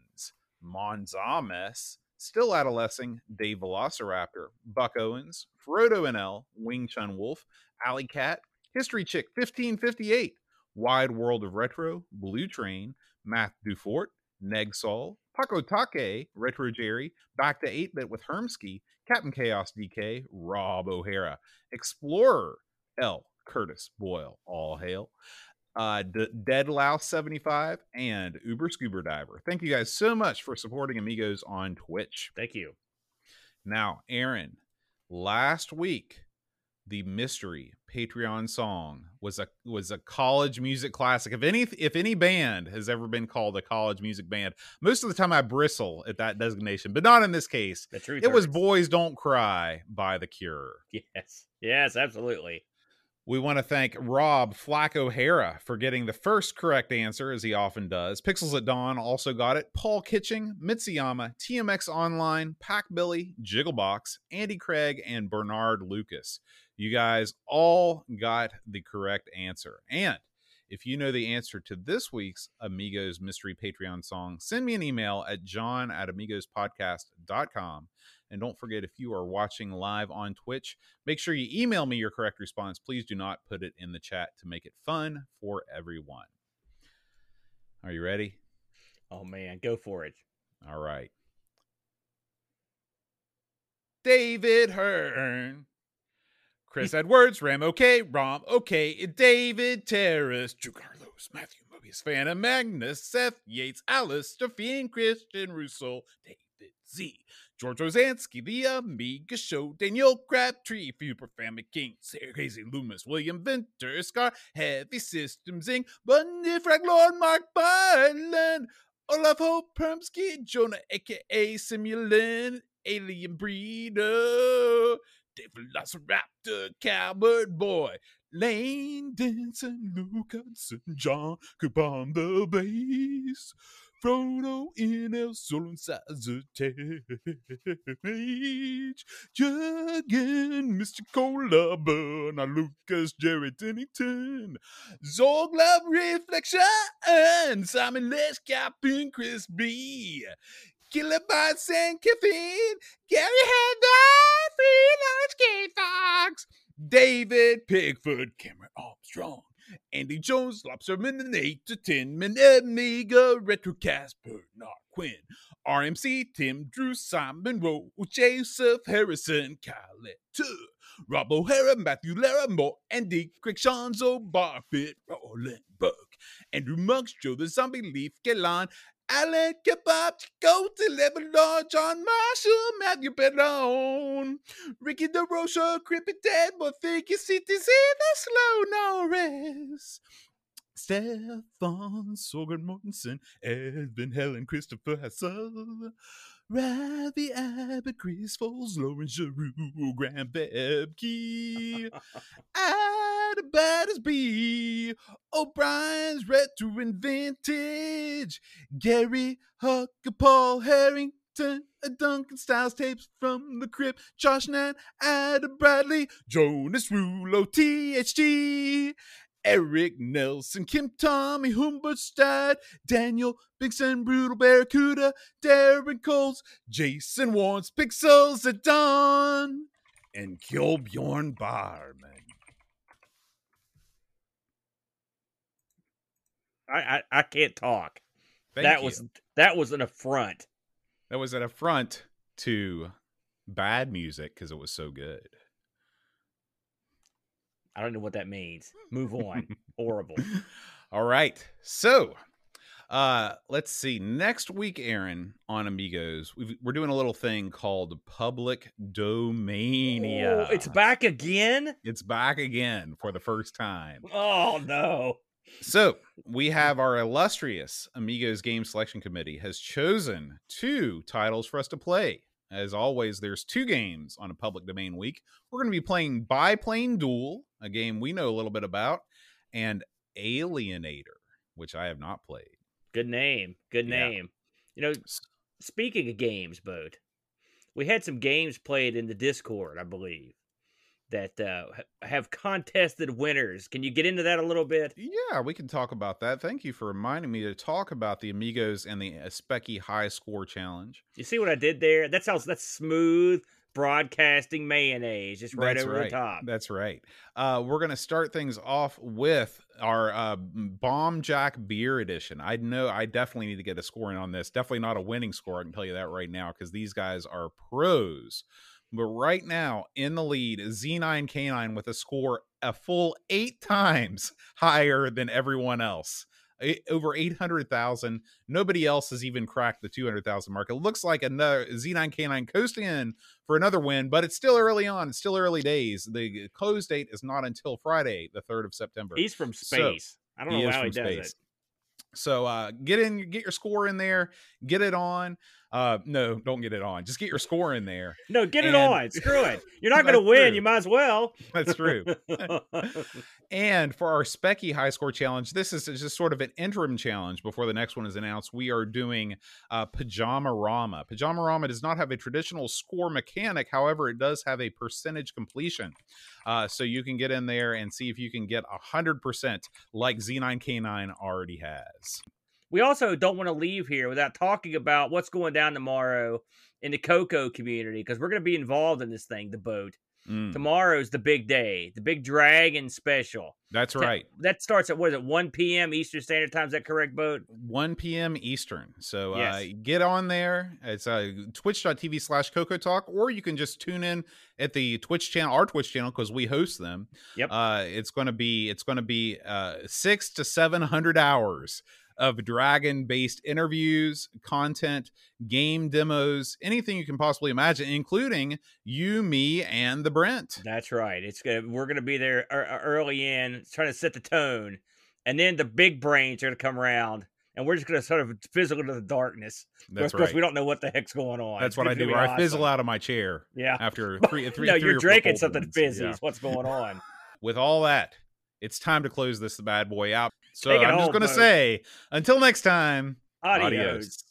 Monzames, Still Adolescing, Dave Velociraptor, Buck Owens, Frodo NL, Wing Chun Wolf, Alley Cat, History Chick 1558, Wide World of Retro, Blue Train, Math Dufort, Negsol, Paco Take, Retro Jerry, Back to 8 Bit with Hermsky, Captain Chaos DK, Rob O'Hara, Explorer, L. Curtis Boyle, all hail. Uh, D- Dead Louse 75 and Uber Scuba Diver. Thank you guys so much for supporting Amigos on Twitch. Thank you. Now, Aaron, last week the mystery Patreon song was a was a college music classic. If any if any band has ever been called a college music band, most of the time I bristle at that designation, but not in this case. The truth It was. Boys Don't Cry by The Cure. Yes. Yes, absolutely. We want to thank Rob Flack O'Hara for getting the first correct answer, as he often does. Pixels at Dawn also got it. Paul Kitching, Mitsuyama, TMX Online, Pack Billy, Jigglebox, Andy Craig, and Bernard Lucas. You guys all got the correct answer. And if you know the answer to this week's Amigos Mystery Patreon song, send me an email at john at amigospodcast.com. And don't forget, if you are watching live on Twitch, make sure you email me your correct response. Please do not put it in the chat to make it fun for everyone. Are you ready? Oh man, go for it. All right. David Hearn. Chris Edwards, Ram OK, Rom OK, David Terrace, Drew Carlos, Matthew Mobius, Fana Magnus, Seth Yates, Alistair Fiend, Christian Russo, David Z, George Rosansky, The Amiga Show, Daniel Crabtree, Fuber Family King, Sarah Crazy Loomis, William Venter, Scar, Heavy Systems Inc., Bundy, Lord, Mark Byland, Olaf Hope, Permsky, Jonah, aka Simulant, Alien Breeder, Dave Velociraptor, Cowbird Boy, Lane Denson, Luke Hudson, John Coop on the bass, Frodo in El Solo Sagittage. Jurgen, Mr. Colabun, Lucas, Jerry Dennington, Zorg Love Reflection, Simon Les, Captain Chris B. Kilobytes and Kiffin, Gary Handel, Freelance Kate Fox, David Pigfoot, Cameron Armstrong, Andy Jones, Lobsterman, and 8 to 10 Men, Amiga, Retrocast, Bernard Quinn, RMC, Tim Drew, Simon Rowe, Joseph Harrison, Kyle Two, Rob O'Hara, Matthew Laramore, Andy Craig-Shanzo, Barfit, Roland Burke, Andrew Monks, Joe the Zombie, Leaf, Galan, Alan Kebab, Chico, Lebanon, John Marshall, Matthew Bedone, Ricky DeRocha, Crippy Dead, but think you see this in the slow Norris. Stefan Sorgan Mortensen, Edvin Helen, Christopher Hassel, Ravi Abbott, Chris Foles, Lauren Giroux, Graham Bebke, Adam Battersby, O'Brien's Retro and Vintage, Gary Hucker, Paul Harrington, a Duncan Styles tapes from the crib, Josh Nan, Adam Bradley, Jonas Rulo, THT, Eric Nelson, Kim Tommy, Humberstad, Daniel Bigson, Brutal Barracuda, Darren Coles, Jason Warren's Pixels at Dawn, and Kjolbjorn Barman. I, I, I can't talk. Thank that you. was that was an affront. that was an affront to bad music because it was so good. I don't know what that means. Move on. Horrible. All right. So, uh, let's see. Next week, Aaron, on Amigos, we've, we're doing a little thing called Public Domania. Oh, it's back again. It's back again for the first time. Oh no. So, we have our illustrious Amigos Game Selection Committee has chosen two titles for us to play. As always, there's two games on a public domain week. We're going to be playing Biplane Duel, a game we know a little bit about, and Alienator, which I have not played. Good name. Good Yeah. name. You know, speaking of games, Boat, we had some games played in the Discord, I believe, that uh, have contested winners. Can you get into that a little bit? Yeah, we can talk about that. Thank you for reminding me to talk about the Amigos and the Speccy High Score Challenge. You see what I did there? That sounds that's smooth broadcasting mayonnaise, just right That's over right. the top. That's right. Uh, we're going to start things off with our uh, Bomb Jack Beer Edition. I know I definitely need to get a scoring on this. Definitely not a winning score. I can tell you that right now because these guys are pros. But right now in the lead Z9K9 with a score a full eight times higher than everyone else. A- Over 800,000. Nobody else has even cracked the 200,000 mark. It looks like another Z9K9 coasting in for another win, but it's still early on. It's still early days. The close date is not until Friday, the 3rd of September. He's from So, space. I don't know is how he does space. it. So uh get in get your score in there, get it on. Uh no, don't get it on. Just get your score in there. No, get it on. Screw it. You're not going to win. true. You might as well. That's true. And for our Speccy High Score Challenge, this is just sort of an interim challenge before the next one is announced. We are doing uh, Pyjamarama. Pajama Rama does not have a traditional score mechanic, however, it does have a percentage completion. Uh, so you can get in there and see if you can get 100% like Z9K9 already has. We also don't want to leave here without talking about what's going down tomorrow in the Coco community because we're going to be involved in this thing, the boat. Mm, Tomorrow's the big day, the big dragon special. that's right. That starts at what is it, 1 p.m. Eastern Standard Time? Is that correct, boat? 1 p.m. Eastern. So uh, get on there. It's uh, twitch.tv slash Coco Talk, or you can just tune in at the Twitch channel, our Twitch channel, because we host them. Yep. Uh, it's gonna be it's gonna be uh, six to seven hundred hours of dragon based interviews, content, game demos, anything you can possibly imagine, including you, me, and the Brent. That's right. It's gonna we're gonna be there ear- ear- early in, trying to set the tone, and then the big brains are gonna come around, and we're just gonna sort of fizzle into the darkness. That's of course, right. we don't know what the heck's going on. That's It's what I do. Where I fizzle out of my chair Yeah. after three, three no, three you're drinking something fizzy. Yeah. What's going on? with all that, it's time to close this bad boy out. So I'm just going to say, until next time, Adios. Adios.